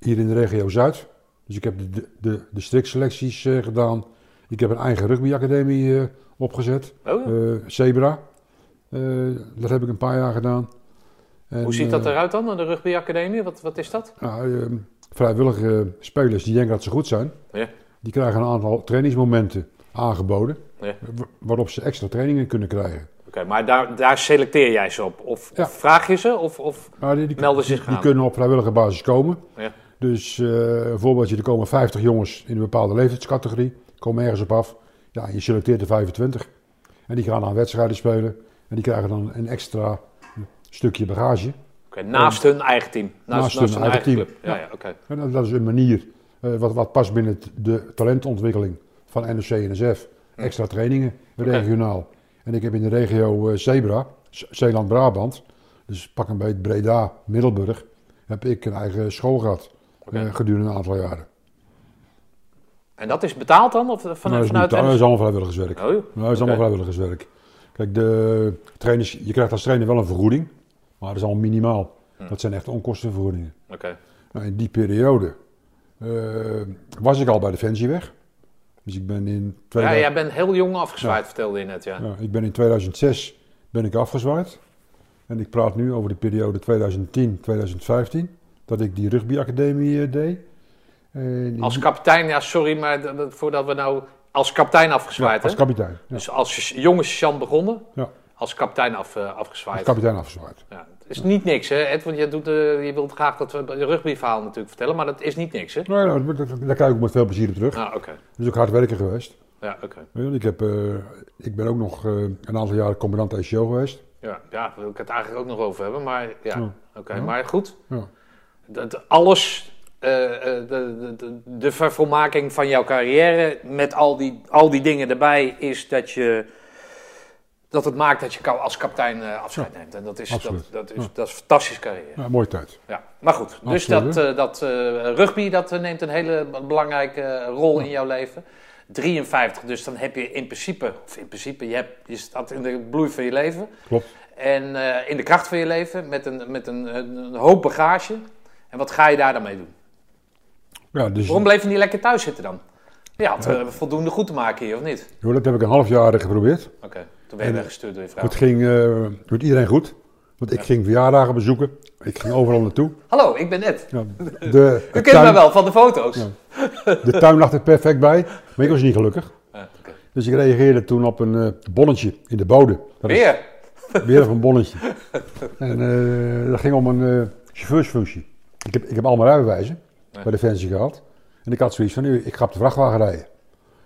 hier in de regio Zuid. Dus ik heb de, de, de districtselecties eh, gedaan. Ik heb een eigen rugbyacademie eh, opgezet. Oh, ja. Eh, Zebra. Dat heb ik een paar jaar gedaan. En, Hoe ziet dat eruit dan, de rugbyacademie? Wat, wat is dat? nou, vrijwillige spelers die denken dat ze goed zijn, Ja. die krijgen een aantal trainingsmomenten aangeboden. Ja. wa- Waarop ze extra trainingen kunnen krijgen. Oké, maar daar, daar selecteer jij ze op? Of, Ja. of vraag je ze? Of, of... Maar die, die, Melden zich die, die aan. kunnen op vrijwillige basis komen. Ja. Dus eh, een voorbeeldje, er komen 50 jongens in een bepaalde leeftijdscategorie. Komen ergens op af. Ja, je selecteert er 25. En die gaan aan wedstrijden spelen. En die krijgen dan een extra stukje bagage. Naast hun eigen team? Naast hun eigen team. club? Ja, Ja. oké. En dat, is een manier eh, wat, wat past binnen de talentontwikkeling van NOC en NSF. Extra trainingen regionaal. En ik heb in de regio eh, Zebra, Zeeland-Brabant, dus pak een beetje Breda, Middelburg, heb ik een eigen school gehad Eh, gedurende een aantal jaren. En dat is betaald dan? Of van, Nou, dat, is vanuit dat is allemaal vrijwilligerswerk. Oh, joh. Nou, dat is allemaal vrijwilligerswerk. Kijk, de trainers, je krijgt als trainer wel een vergoeding, maar dat is al minimaal. Hm. Dat zijn echt onkostenvergoedingen. Oké. Nou, in die periode eh, was ik al bij Defensie weg. Dus ik ben in, Ja, 2000 jij bent heel jong afgezwaaid, vertelde je net, ja. ja, ik ben in 2006 ben ik afgezwaaid. En ik praat nu over de periode 2010-2015, dat ik die rugbyacademie eh, deed. In Als kapitein, ja, sorry, maar voordat we nou als kapitein afgezwaaid, als hè? kapitein. Ja, Dus als jonge sergeant begonnen, Ja. als kapitein af, eh, als afgezwaaid. kapitein afgezwaaid. Ja, het is niet niks, hè, Ed? Want je, doet, eh, je wilt graag dat we de rugbyverhaal natuurlijk vertellen, maar dat is niet niks, hè? Nou, ja, daar, daar kijk ik met veel plezier op terug. Ah, oké. Dus ook hard werken geweest. Ja, oké. Ik, heb, eh, ik ben ook nog eh, een aantal jaren commandant ACO geweest. Ja, ja, daar wil ik het eigenlijk ook nog over hebben, maar ja, Ja. oké. Ja. Maar goed, Ja. Dat, alles, eh, eh, de, de, de, vervolmaking van jouw carrière met al die, al die dingen erbij is dat je... Dat het maakt dat je als kapitein eh, afscheid neemt. En dat is, dat, absoluut. dat, is, Ja. dat is een fantastische carrière. Ja, mooie tijd. Ja, maar goed. Dus Absoluut. dat, dat rugby dat neemt een hele belangrijke rol in jouw leven. 53, dus dan heb je in principe, of in principe, je, hebt, je staat in de bloei van je leven. Klopt. En in de kracht van je leven, met een, met een, een hoop bagage. En wat ga je daar dan mee doen? Ja, dus, Waarom bleef je niet lekker thuis zitten dan? Je had eh, voldoende goed te maken hier, of niet? Joh, dat heb ik een half jaar geprobeerd. Oké, toen ben je weggestuurd door je vrouw. Het ging met iedereen goed. Want ik ging verjaardagen bezoeken. Ik ging overal naartoe. Hallo, ik ben Ed. Ja, de, U kent mij wel van de foto's. Ja. de tuin lag er perfect bij. Maar ik was niet gelukkig. Ja, oké. Dus ik reageerde toen op een eh, bonnetje in de bode. Dat is Weer? weer op een bonnetje. En dat ging om een chauffeursfunctie. Ik heb, ik heb allemaal rijbewijzen bij Defensie gehad. En ik had zoiets van, nu, ik ga op de vrachtwagen rijden.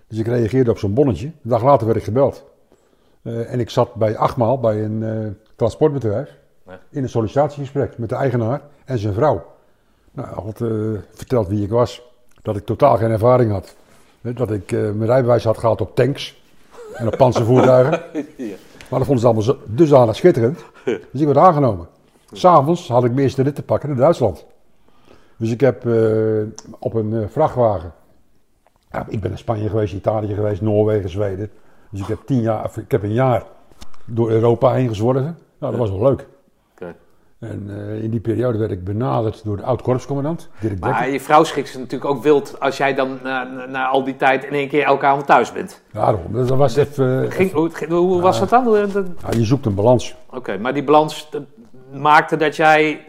Dus ik reageerde op zo'n bonnetje. Een dag later werd ik gebeld. Eh, en ik zat bij achtmaal bij een eh, transportbedrijf. Ja. In een sollicitatiegesprek met de eigenaar en zijn vrouw. Nou, hij had eh, verteld wie ik was. Dat ik totaal geen ervaring had. Dat ik mijn rijbewijs had gehaald op tanks en op panzervoertuigen. Ja. Maar dat vonden ze allemaal zo, dusdanig schitterend. Dus ik werd aangenomen. S'avonds had ik mijn eerste rit te pakken naar Duitsland. Dus ik heb eh, op een eh, vrachtwagen. Ja, ik ben in Spanje geweest, Italië geweest, Noorwegen, Zweden. Dus ik heb, tien jaar, ik heb een jaar door Europa heen gezworven. Nou, dat was wel leuk. Oké. En eh, in die periode werd ik benaderd door de oud-korpscommandant, Dirk Dekker. Maar je vrouw schrikt zich natuurlijk ook wild als jij dan na, na- al die tijd in één keer elke avond thuis bent. Daarom, dat was even... Ging, hoe was dat dan? Je zoekt een balans. Oké, maar die balans maakte dat jij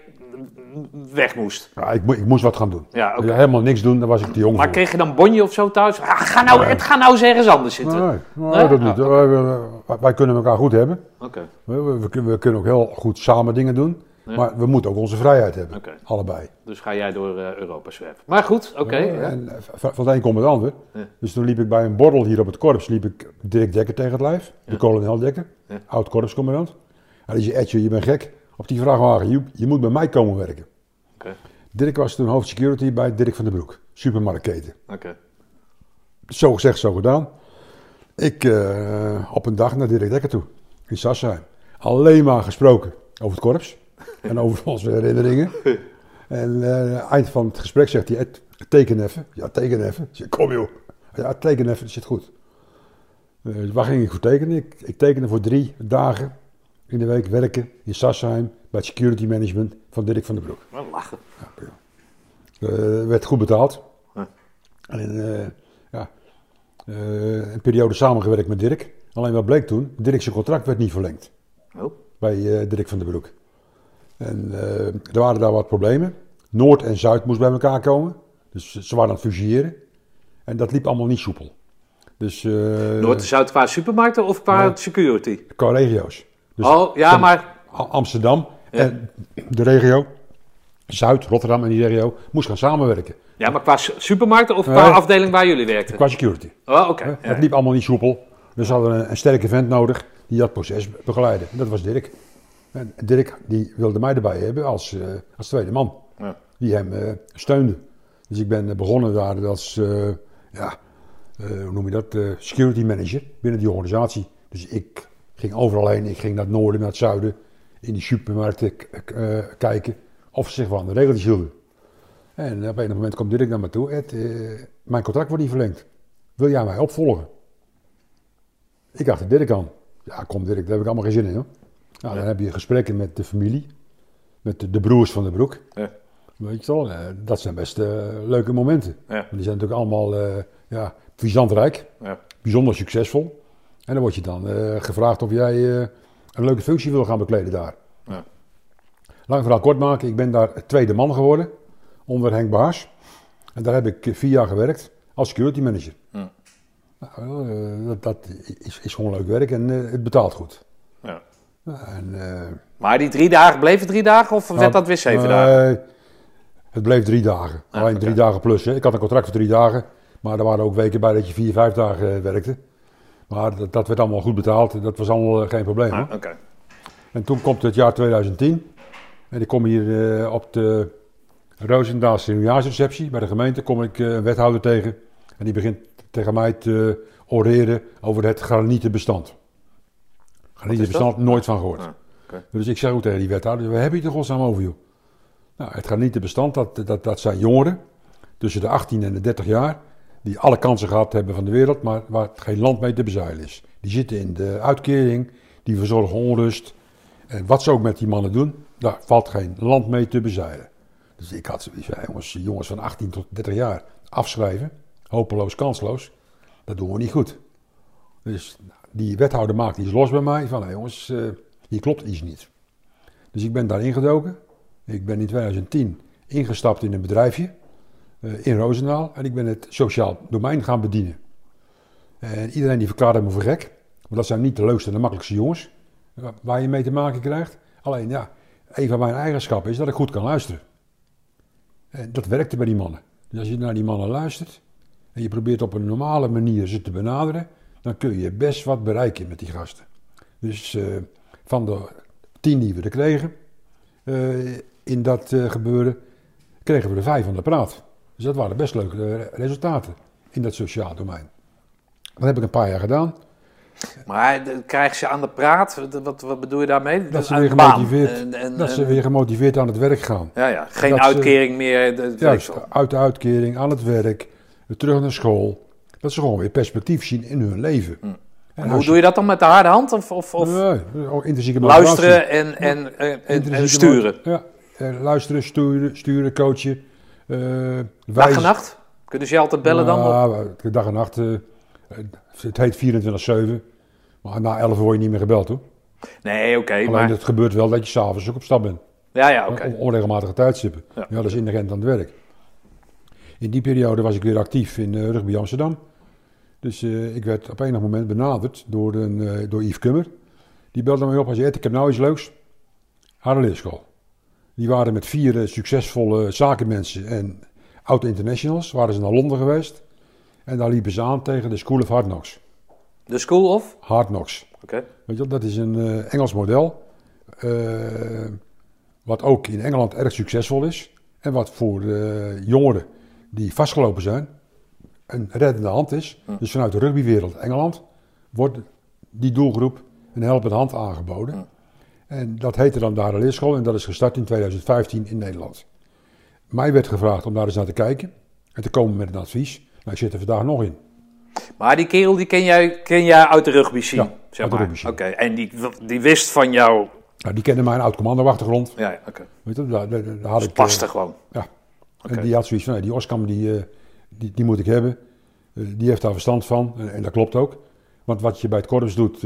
weg moest. Ja, ik, mo- ik moest wat gaan doen. Ja, helemaal niks doen, daar was ik te jong Maar voor. kreeg je dan bonje of zo thuis? Ah, ga nou, het ga nou eens ergens anders zitten. Nee, nee, Nee? dat niet. Ah, Wij, wij- wij kunnen elkaar goed hebben. Oké, We, we, we kunnen- we kunnen ook heel goed samen dingen doen. Ja. Maar we moeten ook onze vrijheid hebben. Allebei. dus ga jij door eh, Europa zwerven. Maar goed, oké. En v- van het een komt het ander. Dus toen liep ik bij een borrel hier op het korps. Liep ik Dirk Dekker tegen het lijf. De kolonel Dekker. Oud korpscommandant. Hij zei, Edje, je bent gek. Op die vrachtwagen. Je, je moet bij mij komen werken. Oké, Dirk was toen hoofd security bij Dirk van den Broek. Supermarktketen. oké. Zo gezegd, zo gedaan. Ik eh, op een dag naar Dirk Dekker toe, in Sassheim. Alleen maar gesproken over het korps en over onze herinneringen. En eh, eind van het gesprek zegt hij, "Ed, teken even. Ja, teken even. Ik zeg, kom joh. Ja, teken even, dat zit goed. Eh, waar ging ik voor tekenen? Ik, ik tekende voor drie dagen in de week werken in Sassheim bij het security management van Dirk van den Broek. Lachen. Eh, werd goed betaald. Ja. En eh, ja, eh, een periode samengewerkt met Dirk. Alleen wat bleek toen, Dirk zijn contract werd niet verlengd Oh, bij Dirk van den Broek. En er waren daar wat problemen. Noord en Zuid moest bij elkaar komen. Dus ze waren aan het fuseren. En dat liep allemaal niet soepel. Dus Noord en Zuid qua supermarkten of qua security? qua regio's. Dus oh, ja, maar... Amsterdam en de regio, Zuid, Rotterdam en die regio, moest gaan samenwerken. Ja, maar qua su- supermarkten of qua Nee. afdeling waar jullie werkten? Qua security. Oh, oké. Hè? ja. Het liep allemaal niet soepel. Dus hadden een, een sterke vent nodig die dat proces begeleidde. En dat was Dirk. En Dirk die wilde mij erbij hebben als, eh, als tweede man. Ja. Die hem eh, steunde. Dus ik ben eh, begonnen daar als, eh, ja, eh, hoe noem je dat, eh, security manager binnen die organisatie. Dus ik ging overal heen. Ik ging naar het noorden, naar het zuiden. In die supermarkten eh, kijken of ze zich wel aan de regeltjes hielden. En op een moment komt Dirk naar me toe. Ed, eh, mijn contract wordt niet verlengd. Wil jij mij opvolgen? Ik dacht Dirk aan. Ja, kom Dirk, daar heb ik allemaal geen zin in hoor. Nou, dan heb je gesprekken met de familie. Met de, de broers van de broek. Ja. Weet je wel, eh, dat zijn best leuke momenten. Ja. Die zijn natuurlijk allemaal ja, rijk, Ja. bijzonder succesvol. En dan word je dan eh, gevraagd of jij eh, een leuke functie wil gaan bekleden daar. Ja. Lang verhaal kort maken, ik ben daar tweede man geworden onder Henk Baas. En daar heb ik eh, vier jaar gewerkt als security manager. Ja. Nou, dat, dat is, is gewoon leuk werk en het betaalt goed. Ja. En, Maar die drie dagen, bleef het drie dagen of werd nou, dat weer zeven dagen? Het bleef drie dagen. Ah, Alleen drie dagen plus. Hè. Ik had een contract voor drie dagen. Maar er waren ook weken bij dat je vier, vijf dagen werkte. Maar dat, dat werd allemaal goed betaald. Dat was allemaal eh, geen probleem. Ah, Oké. En toen komt het jaar 2010. En ik kom hier eh, op de Roosendaalse nieuwjaarsreceptie bij de gemeente. Kom ik eh, een wethouder tegen. En die begint tegen mij te oreren over het granietenbestand. Granietenbestand, nooit van gehoord. Ah, oké. Dus ik zeg ook tegen die wethouder, waar heb je het godsnaam over joh? Nou, het granietenbestand, dat, dat, dat zijn jongeren tussen de 18 en de 30 jaar. Die alle kansen gehad hebben van de wereld, maar waar geen land mee te bezeilen is. Die zitten in de uitkering, die verzorgen onrust. En wat ze ook met die mannen doen, daar valt geen land mee te bezeilen. Dus ik had zoiets van, jongens, jongens van 18 tot 30 jaar afschrijven. hopeloos, kansloos. Dat doen we niet goed. Dus die wethouder maakt iets los bij mij van, hé jongens, eh, hier klopt iets niet. Dus ik ben daar ingedoken. Ik ben in 2010 ingestapt in een bedrijfje in Roosendaal en ik ben het sociaal domein gaan bedienen. En iedereen die verklaarde me voor gek, want dat zijn niet de leukste en de makkelijkste jongens wa- waar je mee te maken krijgt. Alleen ja, een van mijn eigenschappen is dat ik goed kan luisteren. En dat werkte bij die mannen. Dus als je naar die mannen luistert en je probeert op een normale manier ze te benaderen, dan kun je best wat bereiken met die gasten. Dus eh, van de tien die we er kregen eh, in dat eh, gebeuren, kregen we er vijf aan de praat. Dus dat waren best leuke eh, resultaten in dat sociaal domein. Dat heb ik een paar jaar gedaan. Maar krijg ze aan de praat? Wat, wat bedoel je daarmee? Dat ze Aan weer gemotiveerd, En- en- dat ze weer gemotiveerd aan het werk gaan. Ja, ja. Geen dat ze- uitkering meer. de- Juist, veel. uit de uitkering, aan het werk, terug naar school. Dat ze gewoon weer perspectief zien in hun leven. En En hoe doe je dat dan met de harde hand? Of, of, Nee, luisteren en, en, en, en, sturen? Ja, eh, luisteren, sturen, sturen coachen. Eh Dag en nacht? Kunnen ze je altijd bellen dan? Ja, dag en nacht. eh, het heet 24-7. Maar na 11 word je niet meer gebeld hoor. Nee, oké. Alleen maar... het gebeurt wel dat je s'avonds ook op stap bent. Ja, ja, oké. On- onregelmatige tijdstippen. Ja. Ja. dat is inherent aan het werk. In die periode was ik weer actief in eh, Rugby Amsterdam. Dus eh, ik werd op enig moment benaderd door, een, eh, door Yves Kummer. Die belde mij op en zei, "Ed, ik heb nou iets leuks. Harde leerschool. Die waren met vier eh, succesvolle zakenmensen en oud-internationals. Waren ze naar Londen geweest. En daar liepen ze aan tegen de School of Hard Knocks. De school of? Hard Knocks. Oké. Weet je, dat is een eh, Engels model. eh, wat ook in Engeland erg succesvol is. En wat voor jongeren die vastgelopen zijn een reddende hand is. Dus vanuit de rugbywereld Engeland wordt die doelgroep een helpende hand aangeboden. En dat heette dan de en dat is gestart in 2015 in Nederland. Mij werd gevraagd om daar eens naar te kijken en te komen met een advies. Nou, ik zit er vandaag nog in. Maar die kerel die ken jij, ken jij uit de rugby scene? Ja, zeg uit de maar. rugby. Oké, en die, die wist van jou. Nou, die kende mijn oud-commando-achtergrond. Ja, ja, oké. Weet je, daar, daar, daar had Dat ik, paste eh, gewoon. Ja. Oké. En die had zoiets van, nee, die Oskam, die, eh, die, die moet ik hebben. Eh, die heeft daar verstand van. En, en dat klopt ook. Want wat je bij het korps doet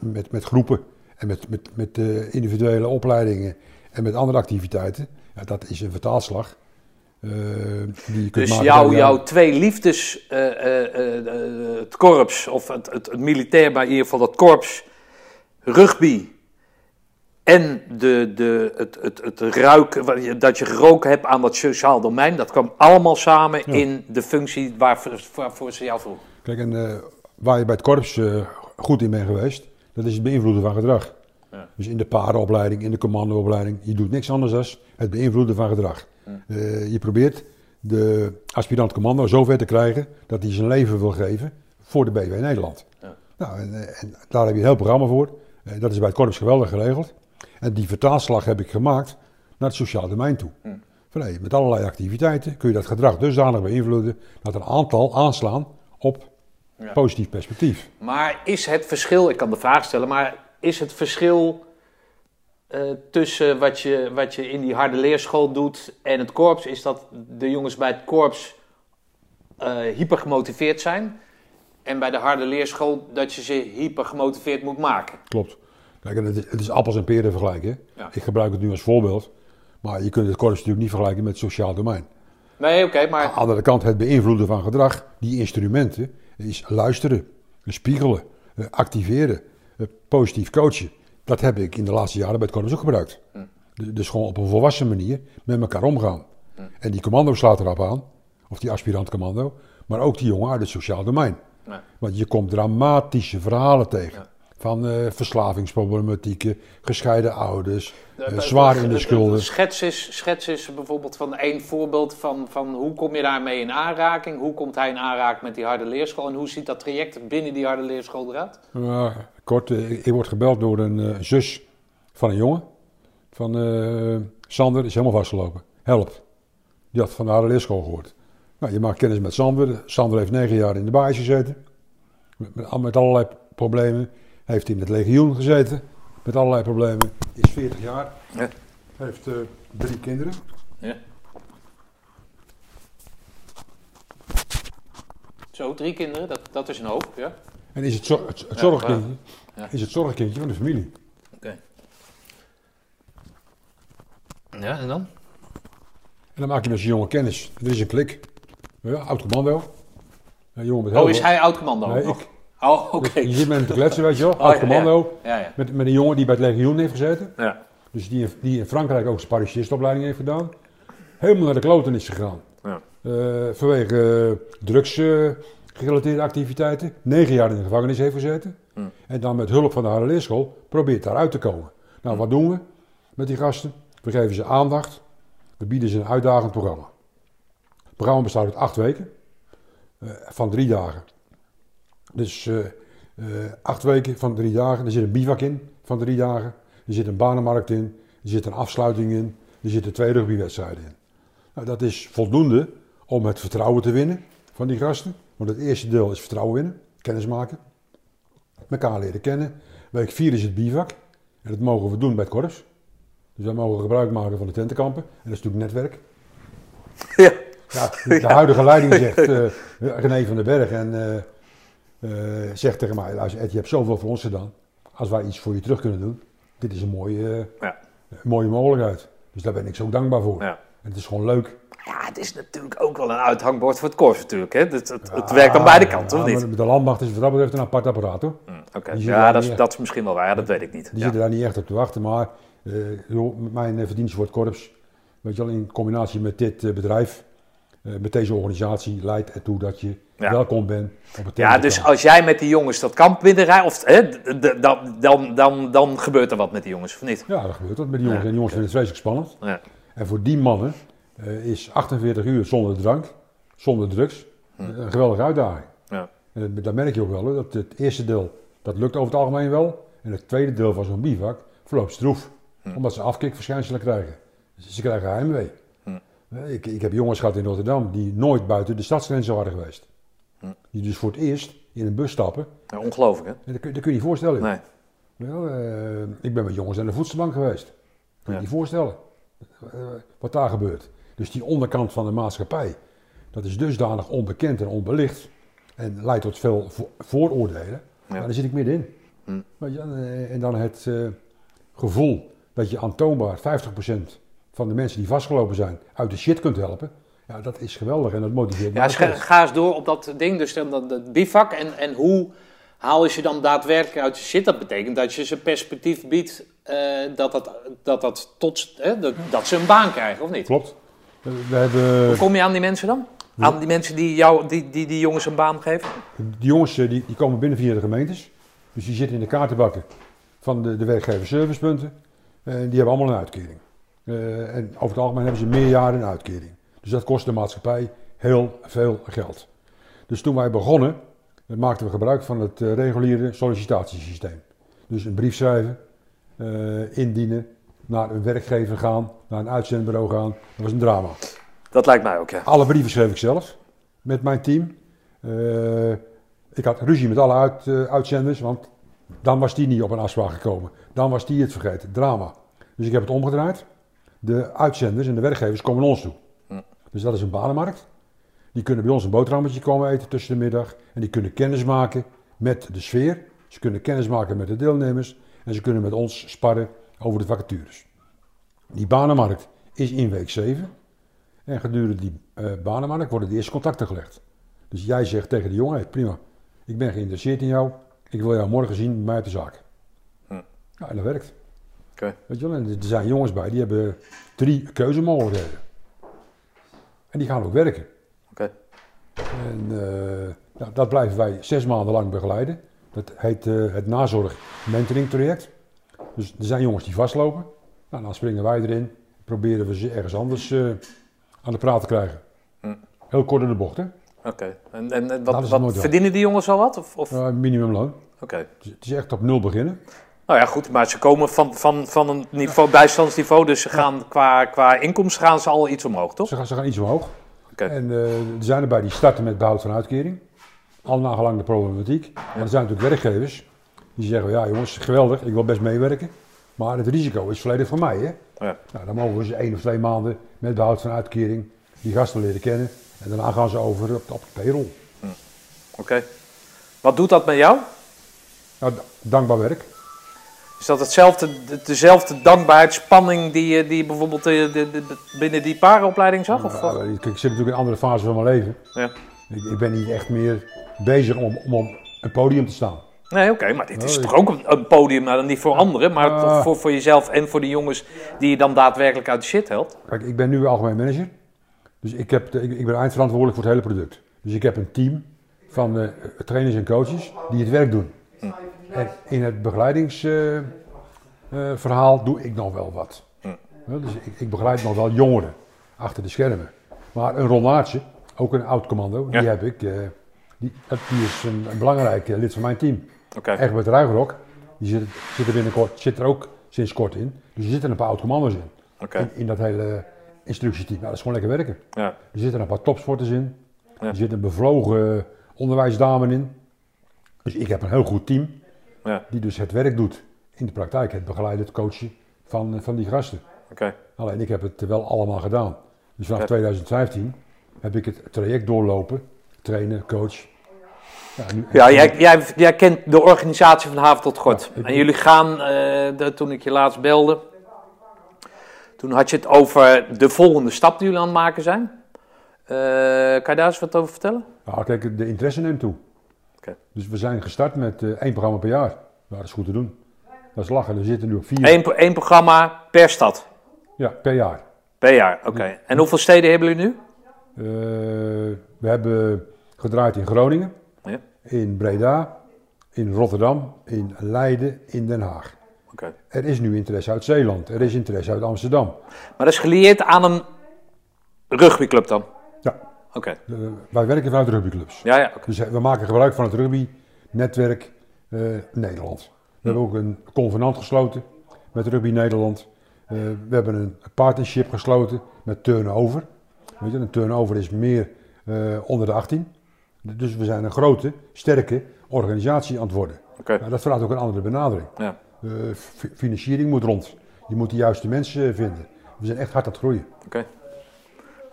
met, met groepen en met, met, met individuele opleidingen en met andere activiteiten, ja, dat is een vertaalslag. eh, die je kunt Dus jouw, jouw twee liefdes, eh, eh, het korps, of het, het, het militair, maar in ieder geval dat korps, rugby en de, de, het, het, het ruiken, wat je- dat je geroken hebt aan dat sociaal domein, dat kwam allemaal samen Ja. in de functie waarvoor, waarvoor ze jou vroegen. Kijk, en waar je bij het korps goed in bent geweest, dat is het beïnvloeden van gedrag. Ja. Dus in de parenopleiding, in de commandoopleiding, je doet niks anders dan het beïnvloeden van gedrag. Eh, je probeert de aspirant commando zover te krijgen dat hij zijn leven wil geven voor de BW Nederland. Ja. Nou, en, eh, en daar heb je een heel programma voor. Eh, dat is bij het korps geweldig geregeld. En die vertaalslag heb ik gemaakt naar het sociaal domein toe. Van, hey, met allerlei activiteiten kun je dat gedrag dusdanig beïnvloeden dat een aantal aanslaan op Ja. positief perspectief. Maar is het verschil, ik kan de vraag stellen, maar is het verschil eh, tussen wat je, wat je in die harde leerschool doet en het korps, is dat de jongens bij het korps eh hyper gemotiveerd zijn en bij de harde leerschool dat je ze hyper gemotiveerd moet maken? Klopt. Kijk, het, is, het is appels en peren vergelijken. Ja. Ik gebruik het nu als voorbeeld. Maar je kunt het korps natuurlijk niet vergelijken met het sociaal domein. Nee, oké, maar Aan de andere kant, het beïnvloeden van gedrag, die instrumenten, is luisteren, spiegelen, eh, activeren, eh, positief coachen. Dat heb ik in de laatste jaren bij het korps ook gebruikt. Du- Dus gewoon op een volwassen manier met elkaar omgaan. En die commando slaat erop aan, of die aspirant commando, maar ook die jongen uit het sociaal domein. Want je komt dramatische verhalen tegen. Ja. Van eh, verslavingsproblematieken, gescheiden ouders, Eh, zwaar in de schulden. Schets is, schets is bijvoorbeeld van één voorbeeld van, van hoe kom je daarmee in aanraking? Hoe komt hij in aanraking met die harde leerschool? En hoe ziet dat traject binnen die harde leerschool eruit? Ja, kort, ik, ik word gebeld door een zus van een jongen. Van Sander is helemaal vastgelopen. Help. Die had van de harde leerschool gehoord. Nou, je maakt kennis met Sander. Sander heeft negen jaar in de baas gezeten. Met, met allerlei problemen. Hij heeft in het legioen gezeten. Met allerlei problemen. Is 40 jaar. Ja. Heeft eh, drie kinderen. Ja. Zo, drie kinderen, dat, dat is een hoop, ja. En is het, zor- het, het zorgkindje, Ja. is het zorgkindje van de familie. Oké. Ja, en dan? En dan maak je met zijn jongen kennis. Er is een klik. Ja, oud commando. Een jongen met Oh, is hij oud-commando Nee, nog? ik. Oh, oké. Je zit met hem te kletsen, weet je wel. Oh, ja, commando. Ja, ja. Met, met een jongen die bij het legioen heeft gezeten. ja. Dus die, in- die in Frankrijk ook zijn parachutistopleiding heeft gedaan. Helemaal naar de kloten is gegaan. Ja. Eh, vanwege uh, drugsgerelateerde activiteiten. Negen jaar in de gevangenis heeft gezeten. Hmm. En dan met hulp van de Harde Leerschool probeert daaruit te komen. Nou, wat doen we met die gasten? We geven ze aandacht. We bieden ze een uitdagend programma. Het programma bestaat uit acht weken. eh, van drie dagen. Dus eh, eh, acht weken van drie dagen. Er zit een bivak in van drie dagen. Er zit een banenmarkt in. Er zit een afsluiting in. Er zitten twee rugbywedstrijden in. Nou, dat is voldoende om het vertrouwen te winnen van die gasten. Want het eerste deel is vertrouwen winnen, kennis maken, elkaar leren kennen. Week 4 is het bivak. En dat mogen we doen bij het korps. Dus wij mogen gebruik maken van de tentenkampen. En dat is natuurlijk netwerk. Ja. Ja, de de huidige leiding zegt, eh René van den Berg, en zegt tegen mij, luister Ed, je hebt zoveel voor ons gedaan. Als wij iets voor je terug kunnen doen, dit is een mooie, eh, Ja. een mooie mogelijkheid. Dus daar ben ik zo dankbaar voor. Ja. En het is gewoon leuk. Ja, het is natuurlijk ook wel een uithangbord voor het korps natuurlijk. Hè? Het, het, het werkt aan beide kanten, of Ja, niet? De landmacht is wat dat betreft een apart apparaat hoor. Zitten ja, dat is, echt. dat is misschien wel waar. Ja, dat weet ik niet. Die zitten daar niet echt op te wachten, maar eh, joh, mijn eh, verdienst voor het korps, weet je wel, in combinatie met dit eh, bedrijf, eh, met deze organisatie, leidt ertoe dat je Ja. welkom bent op het Ja, dus als jij met die jongens dat kamp binnenrijdt, of hè, dan, dan, dan, dan gebeurt er wat met die jongens, of niet? Ja, dat gebeurt dat met die jongens. Ja, en die jongens vinden het vreselijk spannend. Ja. En voor die mannen eh, is 48 uur zonder drank, zonder drugs, een geweldige uitdaging. Hm. Ja. En dat, dat merk je ook wel, hè, dat het eerste deel, dat lukt over het algemeen wel. En het tweede deel van zo'n bivak verloopt stroef, Hm. omdat ze afkikverschijnselen krijgen. Dus ze krijgen heimwee. Ik, ik heb jongens gehad in Rotterdam die nooit buiten de stadsgrenzen waren geweest. Hm. Die dus voor het eerst in een bus stappen. Ja, ongelooflijk, hè? Dat, kun, dat kun je je voorstellen. Nee. Wel, eh, ik ben met jongens aan de voedselbank geweest. Kun je Ja. je niet voorstellen eh, wat daar gebeurt. Dus die onderkant van de maatschappij, dat is dusdanig onbekend en onbelicht. En leidt tot veel vo- vooroordelen. Ja. Daar zit ik middenin. Hm. Weet je, en, eh, en dan het gevoel dat je aantoonbaar 50% van de mensen die vastgelopen zijn uit de shit kunt helpen. Ja, dat is geweldig en dat motiveert me Ja, steeds. ga eens door op dat ding, dus dan dat, dat bivak. En, en hoe haal je ze dan daadwerkelijk uit de shit? Dat betekent dat je ze perspectief biedt eh, dat, dat, dat, dat, tot, dat, dat ze een baan krijgen, of niet? Klopt. We hebben... Hoe kom je aan die mensen dan? Aan die mensen die, jou, die, die, die jongens een baan geven? Die jongens eh, die, die komen binnen via de gemeentes. Dus die zitten in de kaartenbakken van de, de werkgeverservicepunten. En die hebben allemaal een uitkering. Eh, en over het algemeen hebben ze meer jaren een uitkering. Dus dat kost de maatschappij heel veel geld. Dus toen wij begonnen, eh, maakten we gebruik van het eh, reguliere sollicitatiesysteem. Dus een brief schrijven, indienen, naar een werkgever gaan, naar een uitzendbureau gaan. Dat was een drama. Dat lijkt mij ook, ja. Alle brieven schreef ik zelf met mijn team. Ik had ruzie met alle uit, uitzenders, want dan was die niet op een afspraak gekomen. Dan was die het vergeten. Drama. Dus ik heb het omgedraaid. De uitzenders en de werkgevers komen naar ons toe. Hm. Dus dat is een banenmarkt. Die kunnen bij ons een boterhammetje komen eten tussen de middag. En die kunnen kennis maken met de sfeer. Ze kunnen kennis maken met de deelnemers. En ze kunnen met ons sparren over de vacatures. Die banenmarkt is in week 7. En gedurende die eh banenmarkt worden de eerste contacten gelegd. Dus jij zegt tegen de jongen, hey, prima, ik ben geïnteresseerd in jou. Ik wil jou morgen zien bij mij op de zaak. Hm. Ja, en dat werkt. Oké. Weet je wel, en er zijn jongens bij, die hebben drie keuzemogelijkheden. En die gaan ook werken. Oké. En eh, ja, dat blijven wij zes maanden lang begeleiden. Dat heet eh, het nazorg mentoring traject. Dus er zijn jongens die vastlopen. Nou, dan springen wij erin. Proberen we ze ergens anders eh, aan de praat te krijgen. Hm. Heel kort in de bocht, hè? Oké. En, en, wat, is wat verdienen die jongens al wat? Of, of? Minimumloon. Oké. Het is echt op nul beginnen. Nou ja, goed, maar ze komen van, van, van een niveau, bijstandsniveau, dus ze gaan qua, qua inkomsten gaan ze al iets omhoog, toch? Ze gaan, ze gaan iets omhoog. Oké. En eh, er zijn erbij die starten met behoud van uitkering. Al nagelang de problematiek. Maar er zijn natuurlijk werkgevers die zeggen, ja jongens, geweldig, ik wil best meewerken. Maar het risico is volledig voor mij. Hè? Ja. Nou, dan mogen we ze één of twee maanden met behoud van uitkering die gasten leren kennen. En daarna gaan ze over op, op de payroll. Hm. Oké. Wat doet dat met jou? Nou, dankbaar werk. Is dat hetzelfde, de- dezelfde dankbaarheidsspanning die je, die je bijvoorbeeld eh, de, de- de- binnen die parenopleiding zag? Of, Ja, ik, ik zit natuurlijk in een andere fase van mijn leven. ja. Ik, ik ben niet echt meer bezig om, om op een podium te staan. Nee, oké, maar dit is Oh, toch ook een, een podium, maar dan niet voor anderen, maar Ah. voor, voor jezelf en voor de jongens die je dan daadwerkelijk uit de shit helpt. Kijk, ik ben nu algemeen manager. Dus ik, heb de- ik, ik ben eindverantwoordelijk voor het hele product. Dus ik heb een team van eh, trainers en coaches die het werk doen. En in het begeleidingsverhaal doe ik nog wel wat. Ja, dus ik, ik begeleid nog wel jongeren achter de schermen. Maar een Ron Naartje, ook een oud commando, die Ja. heb ik. eh, die, is een, een belangrijk eh, lid van mijn team. Oké, Egbert Ruigrok, die zit, zit er binnenkort, zit er ook sinds kort in. Dus er zitten een paar oud commando's in. In, in dat hele instructieteam. Nou, dat is gewoon lekker werken. ja, Er zitten een paar topsporters in. Ja. Er zit een bevlogen onderwijsdame in. Dus ik heb een heel goed team ja, die dus het werk doet in de praktijk. Het begeleiden, het coachen van, eh, van die gasten. oké. Alleen ik heb het wel allemaal gedaan. Dus vanaf Ja. 2015 heb ik het traject doorlopen. Trainen, coach. Ja, nu, Ja, jij, jij, jij kent de organisatie van Haven tot God. Ja, En jullie gaan, eh, de- toen ik je laatst belde, toen had je het over de volgende stap die jullie aan het maken zijn. Eh, kan je daar eens wat over vertellen? Ja, kijk, de interesse neemt toe. Dus we zijn gestart met eh, één programma per jaar. Ja, dat is goed te doen. Dat is lachen. We zitten nu op vier. Eén, één programma per stad, Ja, per jaar. per jaar. Oké. En hoeveel steden hebben jullie nu? Eh, we hebben gedraaid in Groningen, Ja. in Breda, in Rotterdam, in Leiden, in Den Haag. Oké. Er is nu interesse uit Zeeland, er is interesse uit Amsterdam. Maar dat is gelieerd aan een rugbyclub dan? Oké. eh, wij werken vanuit rugbyclubs. Ja, ja. Dus eh, we maken gebruik van het rugbynetwerk eh Nederland. We hebben ook een convenant gesloten met Rugby Nederland. We hebben een partnership gesloten met Turnover. Weet je, een turnover is meer onder de 18. Dus we zijn een grote, sterke organisatie aan het worden. Oké. Nou, dat vraagt ook een andere benadering. Ja. Fi- financiering moet rond. Je moet de juiste mensen vinden. We zijn echt hard aan het groeien. Oké.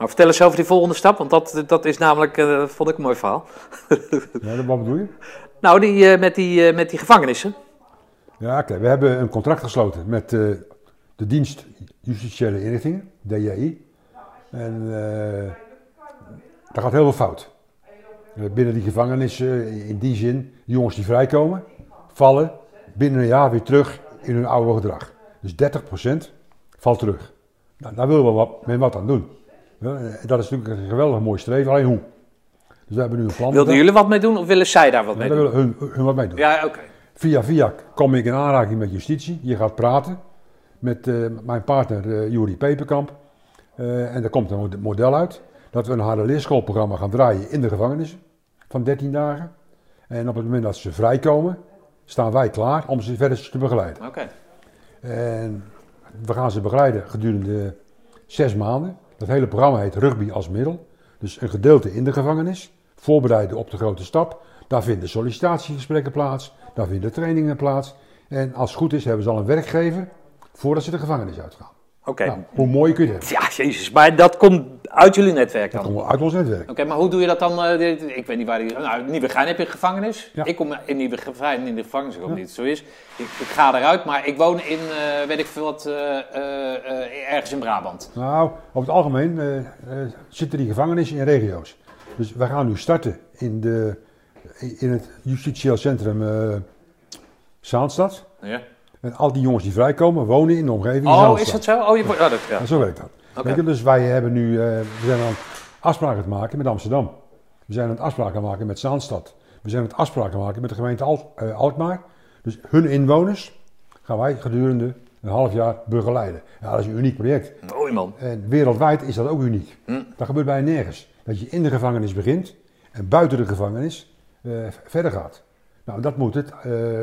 Maar vertel eens over die volgende stap, want dat, dat is namelijk, eh, vond ik een mooi verhaal. Ja, wat bedoel je? Nou, die, eh, met, die, eh, met die gevangenissen. Ja, kijk, we hebben een contract gesloten met de dienst Justitiële Inrichtingen, DJI. En daar gaat heel veel fout. Binnen die gevangenissen, in die zin, de jongens die vrijkomen, vallen binnen een jaar weer terug in hun oude gedrag. Dus 30% valt terug. Nou, daar willen we wat, met wat aan doen. Dat is natuurlijk een geweldig mooi streven, alleen hoe? Dus we hebben nu een plan. Wilden jullie wat mee doen of willen zij daar wat mee daar doen? willen hun, hun wat mee doen. Ja, oké. Via via kom ik in aanraking met justitie. Je gaat praten met eh, mijn partner eh Juri Peperkamp. Eh, en er komt een mod- model uit dat we een harde leerschoolprogramma gaan draaien in de gevangenissen van 13 dagen. En op het moment dat ze vrijkomen, staan wij klaar om ze verder te begeleiden. Oké. En we gaan ze begeleiden gedurende zes maanden. Dat hele programma heet Rugby als middel. Dus een gedeelte in de gevangenis, voorbereiden op de grote stap. Daar vinden sollicitatiegesprekken plaats, daar vinden trainingen plaats. En als het goed is, hebben ze al een werkgever voordat ze de gevangenis uitgaan. Oké. Nou, hoe mooi kun je het hebben? Ja, jezus. Maar dat komt uit jullie netwerk Dat dan? komt uit ons netwerk. Oké, maar hoe doe je dat dan? dit- ik weet niet waar die... Nou, in Nieuwegein heb je een gevangenis. Ja. Ik kom in Nieuwegein in de gevangenis, ik hoop niet dat zo is. Ik, ik ga eruit, maar ik woon in, eh, weet ik veel wat, eh, ergens in Brabant. Nou, over het algemeen zitten die gevangenissen in regio's. Dus wij gaan nu starten in, de, in het justitieel centrum Zaanstad. Ja. En al die jongens die vrijkomen, wonen in de omgeving Oh, is dat zo? Oh, je, oh, dat, ja. Zo werkt dat. Weet je, dus wij hebben nu, eh, we zijn aan afspraken te maken met Amsterdam. We zijn aan het afspraken maken met Zaanstad. We zijn aan het afspraken maken met de gemeente Al- eh, Alkmaar. Dus hun inwoners gaan wij gedurende een half jaar begeleiden. Ja, dat is een uniek project. Mooi man. En wereldwijd is dat ook uniek. Hm. Dat gebeurt bijna nergens. Dat je in de gevangenis begint en buiten de gevangenis eh, verder gaat. Nou, dat moet het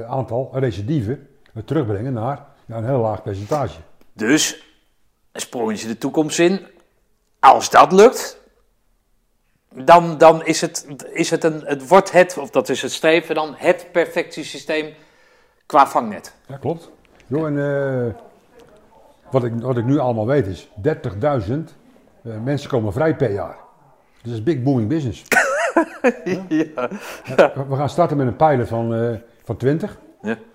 aantal recidieven terugbrengen naar ja, een heel laag percentage. Dus, een sprongetje de toekomst in. Als dat lukt, dan, dan is, het, is het een, het wordt het, of dat is het streven dan, het perfectiesysteem qua vangnet. Ja, klopt. Jo, en eh, wat, ik, wat ik nu allemaal weet is 30.000 eh, mensen komen vrij per jaar. Dus dat is big booming business. ja. We we gaan starten met een pilot van, eh, van 20,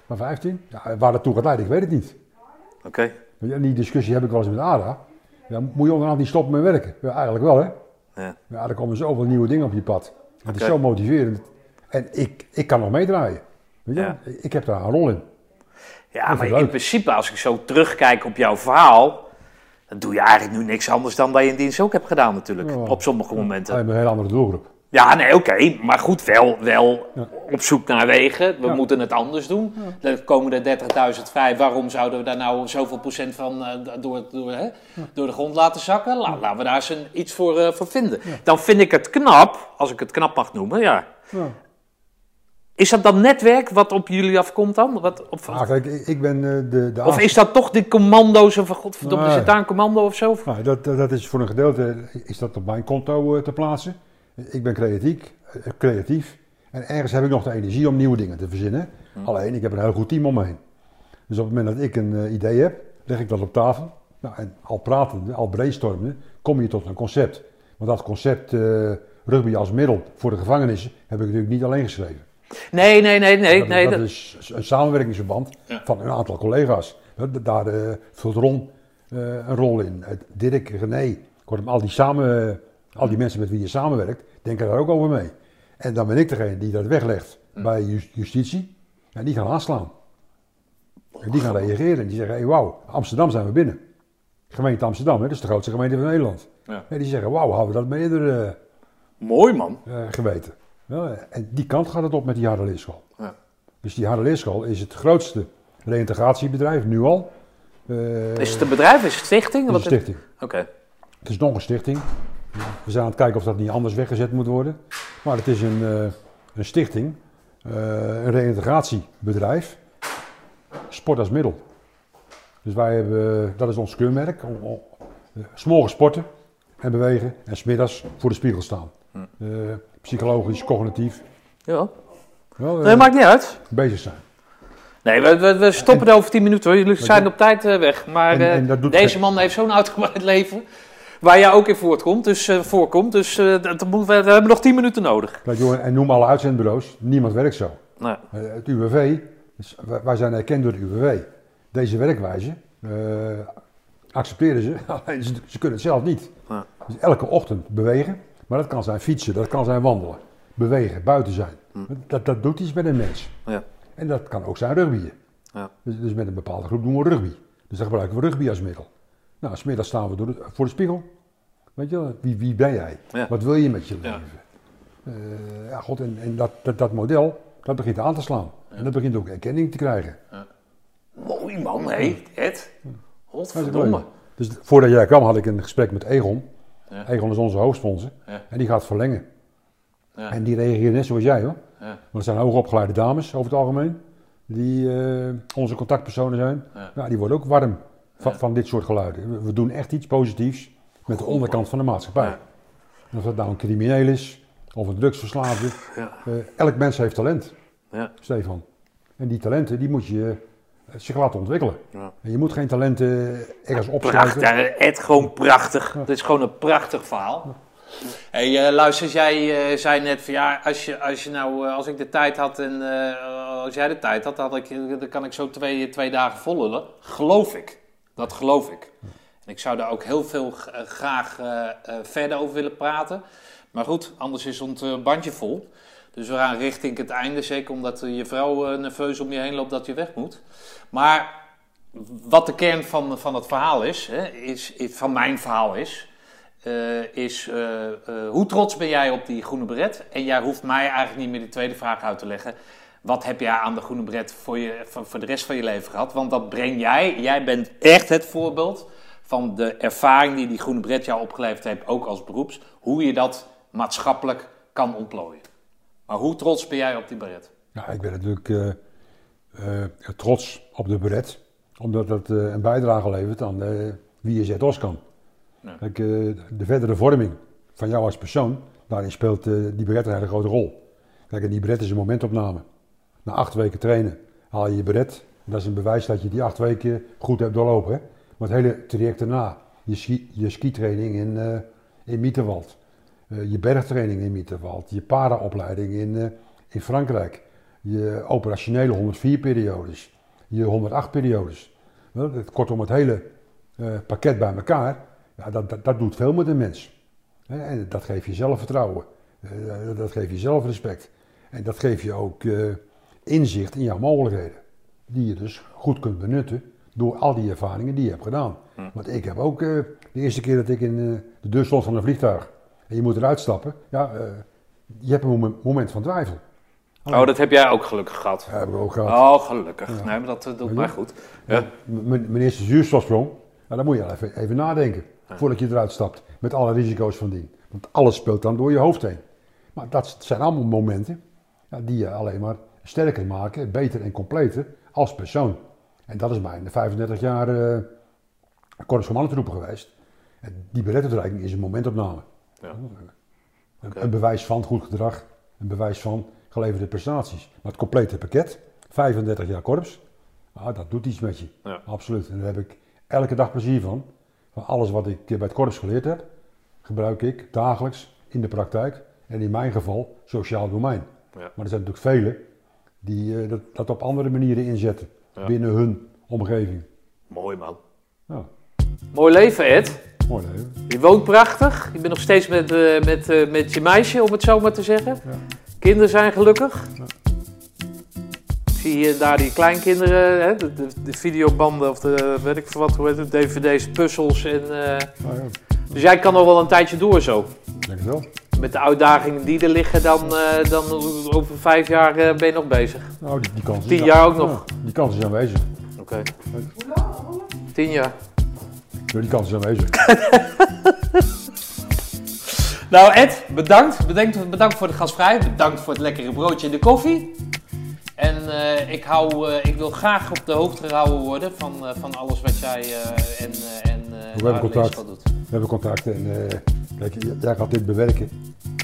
Ja, van 15. Ja, waar dat toe gaat leiden, ik weet het niet. oké. En die discussie heb ik wel eens met Ada. Ja, moet je onderhand niet stoppen met werken? Ja, eigenlijk wel, hè? Ja. Ja, er komen zoveel nieuwe dingen op je pad. Het is zo motiverend. En ik, ik kan nog meedraaien. Weet je? Ja. Ik heb daar een rol in. Ja, maar in principe, als ik zo terugkijk op jouw verhaal, dan doe je eigenlijk nu niks anders dan dat je in dienst ook hebt gedaan natuurlijk. Ja. Op sommige momenten. Met een hele andere doelgroep. Ja, nee, oké. Maar goed, wel, wel Ja. op zoek naar wegen. We Ja. moeten het anders doen. Er komen er 30.000 vrij. Waarom zouden we daar nou zoveel procent van eh, door, door, hè, door de grond laten zakken? La- Laten we daar eens een, iets voor, eh, voor vinden. Dan vind ik het knap, als ik het knap mag noemen, ja. Ja. Is dat dan netwerk wat op jullie afkomt dan? Wat, op, Ah, kijk, ik, ben eh, de, de of is dat toch die commando's van godverdomme, zit daar een commando of zo? Nou, dat, dat is voor een gedeelte is dat op mijn konto te plaatsen. Ik ben creatief, eh, creatief. En ergens heb ik nog de energie om nieuwe dingen te verzinnen. Alleen, ik heb een heel goed team om me heen. Dus op het moment dat ik een eh, idee heb, leg ik dat op tafel. Nou, en al pratende, al brainstormende, kom je tot een concept. Want dat concept eh, rugby als middel voor de gevangenissen heb ik natuurlijk niet alleen geschreven. Nee, nee, nee, nee. dat, nee dat dat- is een samenwerkingsverband Ja. van een aantal collega's. Da- Daar eh, vult Ron een rol in. Dirk, René, kortom, al die, samen, al die mensen met wie je samenwerkt, denken daar ook over mee. En dan ben ik degene die dat weglegt bij ju- justitie. En die gaan aanslaan. En die gaan reageren. En die zeggen, hey, wauw, Amsterdam zijn we binnen. Gemeente Amsterdam, hè, dat is de grootste gemeente van Nederland. Ja. En die zeggen, wauw, hadden we dat maar eerder eh, Mooi man. eh, geweten. Ja, en die kant gaat het op met die harde leerschool. Ja. Dus die harde leerschool is het grootste reïntegratiebedrijf, nu al. Eh, Is het een bedrijf? Is het stichting? het is Wat- een stichting. Oké. Het is nog een stichting. We zijn aan het kijken of dat niet anders weggezet moet worden. Maar het is een, eh, een stichting, eh, een reïntegratiebedrijf, sport als middel. Dus wij hebben, dat is ons keurmerk, om, om, eh, 's morgens sporten en bewegen en smiddags voor de spiegel staan. Eh, psychologisch, cognitief, Ja. wel, eh, Nee, maakt niet uit. bezig zijn. Nee, we, we, we stoppen er over 10 minuten hoor. Jullie zijn op tijd eh, weg. Maar En- eh, en deze man heeft zo'n uitgebreid leven. Waar jij ook in voortkomt. Dus, eh, voorkomt. Dus eh, dat, dat moet- we, we hebben nog 10 minuten nodig. Kijk, jongen, en noem alle uitzendbureaus, niemand werkt zo. Nou, Eh, Het UWV, dus wij- zijn erkend door het UWV. Deze werkwijze accepteren ze, alleen ze, ze kunnen het zelf niet. Ja. Dus elke ochtend bewegen, maar dat kan zijn fietsen, dat kan zijn wandelen, bewegen, buiten zijn. Dat, dat doet iets met een mens. ja. En dat kan ook zijn rugbyen. Ja. Dus, dus met een bepaalde groep doen we rugby. Dus dan gebruiken we rugby als middel. Nou, smiddags staan we door de- voor de spiegel. Weet je wel, wie, wie ben jij? Ja. Wat wil je met je Ja. leven? Eh, ja, god, en, en dat, dat, dat model, dat begint aan te slaan. En dat begint ook erkenning te krijgen. Mooi man, hé. Ed. Is Godverdomme. Dus voordat jij kwam had ik een gesprek met Egon. Ja. Egon is onze hoofdsponsor. Ja. En die gaat verlengen. Ja. En die reageert net zoals jij hoor. Ja. Maar het zijn hoogopgeleide dames over het algemeen. Die eh, onze contactpersonen zijn. Ja. Ja. die worden ook warm van, van dit soort geluiden. We, doen echt iets positiefs met de onderkant van de maatschappij. Ja. En of dat nou een crimineel is of een drugsverslaafde. Ja. eh, elk mens heeft talent, Ja. Stefan. En die talenten die moet je eh, zich laten ontwikkelen. Ja. En je moet geen talenten ergens opschrijven. Prachtig, Ed, gewoon prachtig. Het is gewoon een prachtig verhaal. Hey, eh, luister, jij eh, zei net van ja, als, je, als, je nou, eh, als ik de tijd had en eh, als jij de tijd had, had ik, dan kan ik zo twee, twee dagen vollullen. Geloof ik. Dat geloof ik. En ik zou daar ook heel veel eh, graag eh, eh, verder over willen praten. Maar goed, anders is ons bandje vol. Dus we gaan richting het einde, zeker omdat je vrouw nerveus om je heen loopt dat je weg moet. Maar wat de kern van, van het verhaal is, hè, is, van mijn verhaal is, is hoe trots ben jij op die groene beret? En jij hoeft mij eigenlijk niet meer die tweede vraag uit te leggen. Wat heb jij aan de groene beret voor, je, voor, voor de rest van je leven gehad? Want dat breng jij, jij bent echt het voorbeeld van de ervaring die die groene beret jou opgeleverd heeft, ook als beroeps. Hoe je dat maatschappelijk kan ontplooien. Maar hoe trots ben jij op die beret? Ja, ik ben natuurlijk eh, eh, trots op de beret, omdat dat eh, een bijdrage levert aan eh, wie je zet Oskan. Ja. Kijk, eh, de verdere vorming van jou als persoon, daarin speelt eh, die beret een hele grote rol. Kijk, en die beret is een momentopname. Na acht weken trainen haal je je beret. Dat is een bewijs dat je die acht weken goed hebt doorlopen. Hè? Maar het hele traject daarna, je, ski, je skitraining in, eh in Mieterwald, eh, je bergtraining in Mieterwald, je paraopleiding in, eh, in Frankrijk, je operationele 104 periodes, je 108 periodes. Kortom, het hele pakket bij elkaar, ja, dat, dat, doet veel met een mens. En dat geeft je zelfvertrouwen, dat geeft je zelfrespect. En dat geeft je ook inzicht in jouw mogelijkheden. Die je dus goed kunt benutten door al die ervaringen die je hebt gedaan. Want ik heb ook eh, de eerste keer dat ik in eh, de deur stond van een vliegtuig en je moet eruit stappen, ja, eh, je hebt een moment, van twijfel. Oh, dat heb jij ook gelukkig gehad. Heb ik ook gehad. Oh, gelukkig. Nee, maar dat doet mij goed. Ja. Mijn eerste zuurstofsprong, ja, dan moet je even, even nadenken voordat je eruit stapt. Met alle risico's van dien. Want alles speelt dan door je hoofd heen. Maar dat zijn allemaal momenten ja, die je alleen maar sterker maken, beter en completer als persoon. En dat is mij in de 35 jaar eh Korps van Mannentroepen geweest. En die berettingsreiking is een momentopname. Ja. Een, een bewijs van goed gedrag, een bewijs van geleverde prestaties. Maar het complete pakket, 35 jaar korps, ah, dat doet iets met je. Ja. Absoluut. En daar heb ik elke dag plezier van. Van alles wat ik bij het korps geleerd heb, gebruik ik dagelijks in de praktijk. En in mijn geval sociaal domein. Ja. Maar er zijn natuurlijk velen die eh, dat, dat op andere manieren inzetten Ja. binnen hun omgeving. Mooi man. Ja, Mooi leven, Ed. mooi leven. Je woont prachtig. Je bent nog steeds met, eh, met, eh, met je meisje, om het zo maar te zeggen. Kinderen zijn gelukkig. Ik zie hier daar die kleinkinderen, hè, de, de, de videobanden of de, weet ik veel wat, hoe heet het, dvd's, puzzels. En, ja, dus jij kan nog wel een tijdje door zo. denk het wel. Met de uitdagingen die er liggen, dan, eh, dan over vijf jaar eh, ben je nog bezig. Nou, die, die kans is Tien jaar ook nog. Ja, die kans is aanwezig. Oké. Tien jaar. Ja, die kans is aanwezig. Nou Ed, bedankt. bedankt. Bedankt voor de gastvrijheid. Bedankt voor het lekkere broodje en de koffie. En eh, ik, hou, eh, ik wil graag op de hoogte gehouden worden van, eh, van alles wat jij eh, en, eh, en eh, hebben contact. Doet. We hebben contact en eh, kijk, jij gaat dit bewerken.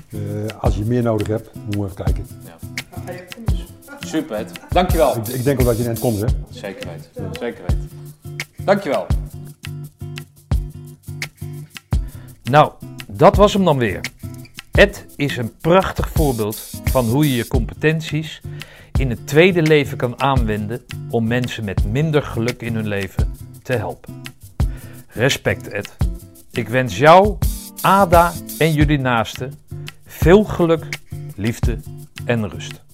Eh, als je meer nodig hebt, moeten we even kijken. Super Ed. Dankjewel. Ik, ik denk wel dat je in het komt, hè? Zeker weten. Zeker weten. Dankjewel. Nou, dat was hem dan weer. Ed is een prachtig voorbeeld van hoe je je competenties in het tweede leven kan aanwenden om mensen met minder geluk in hun leven te helpen. Respect Ed. Ik wens jou, Ada en jullie naasten veel geluk, liefde en rust.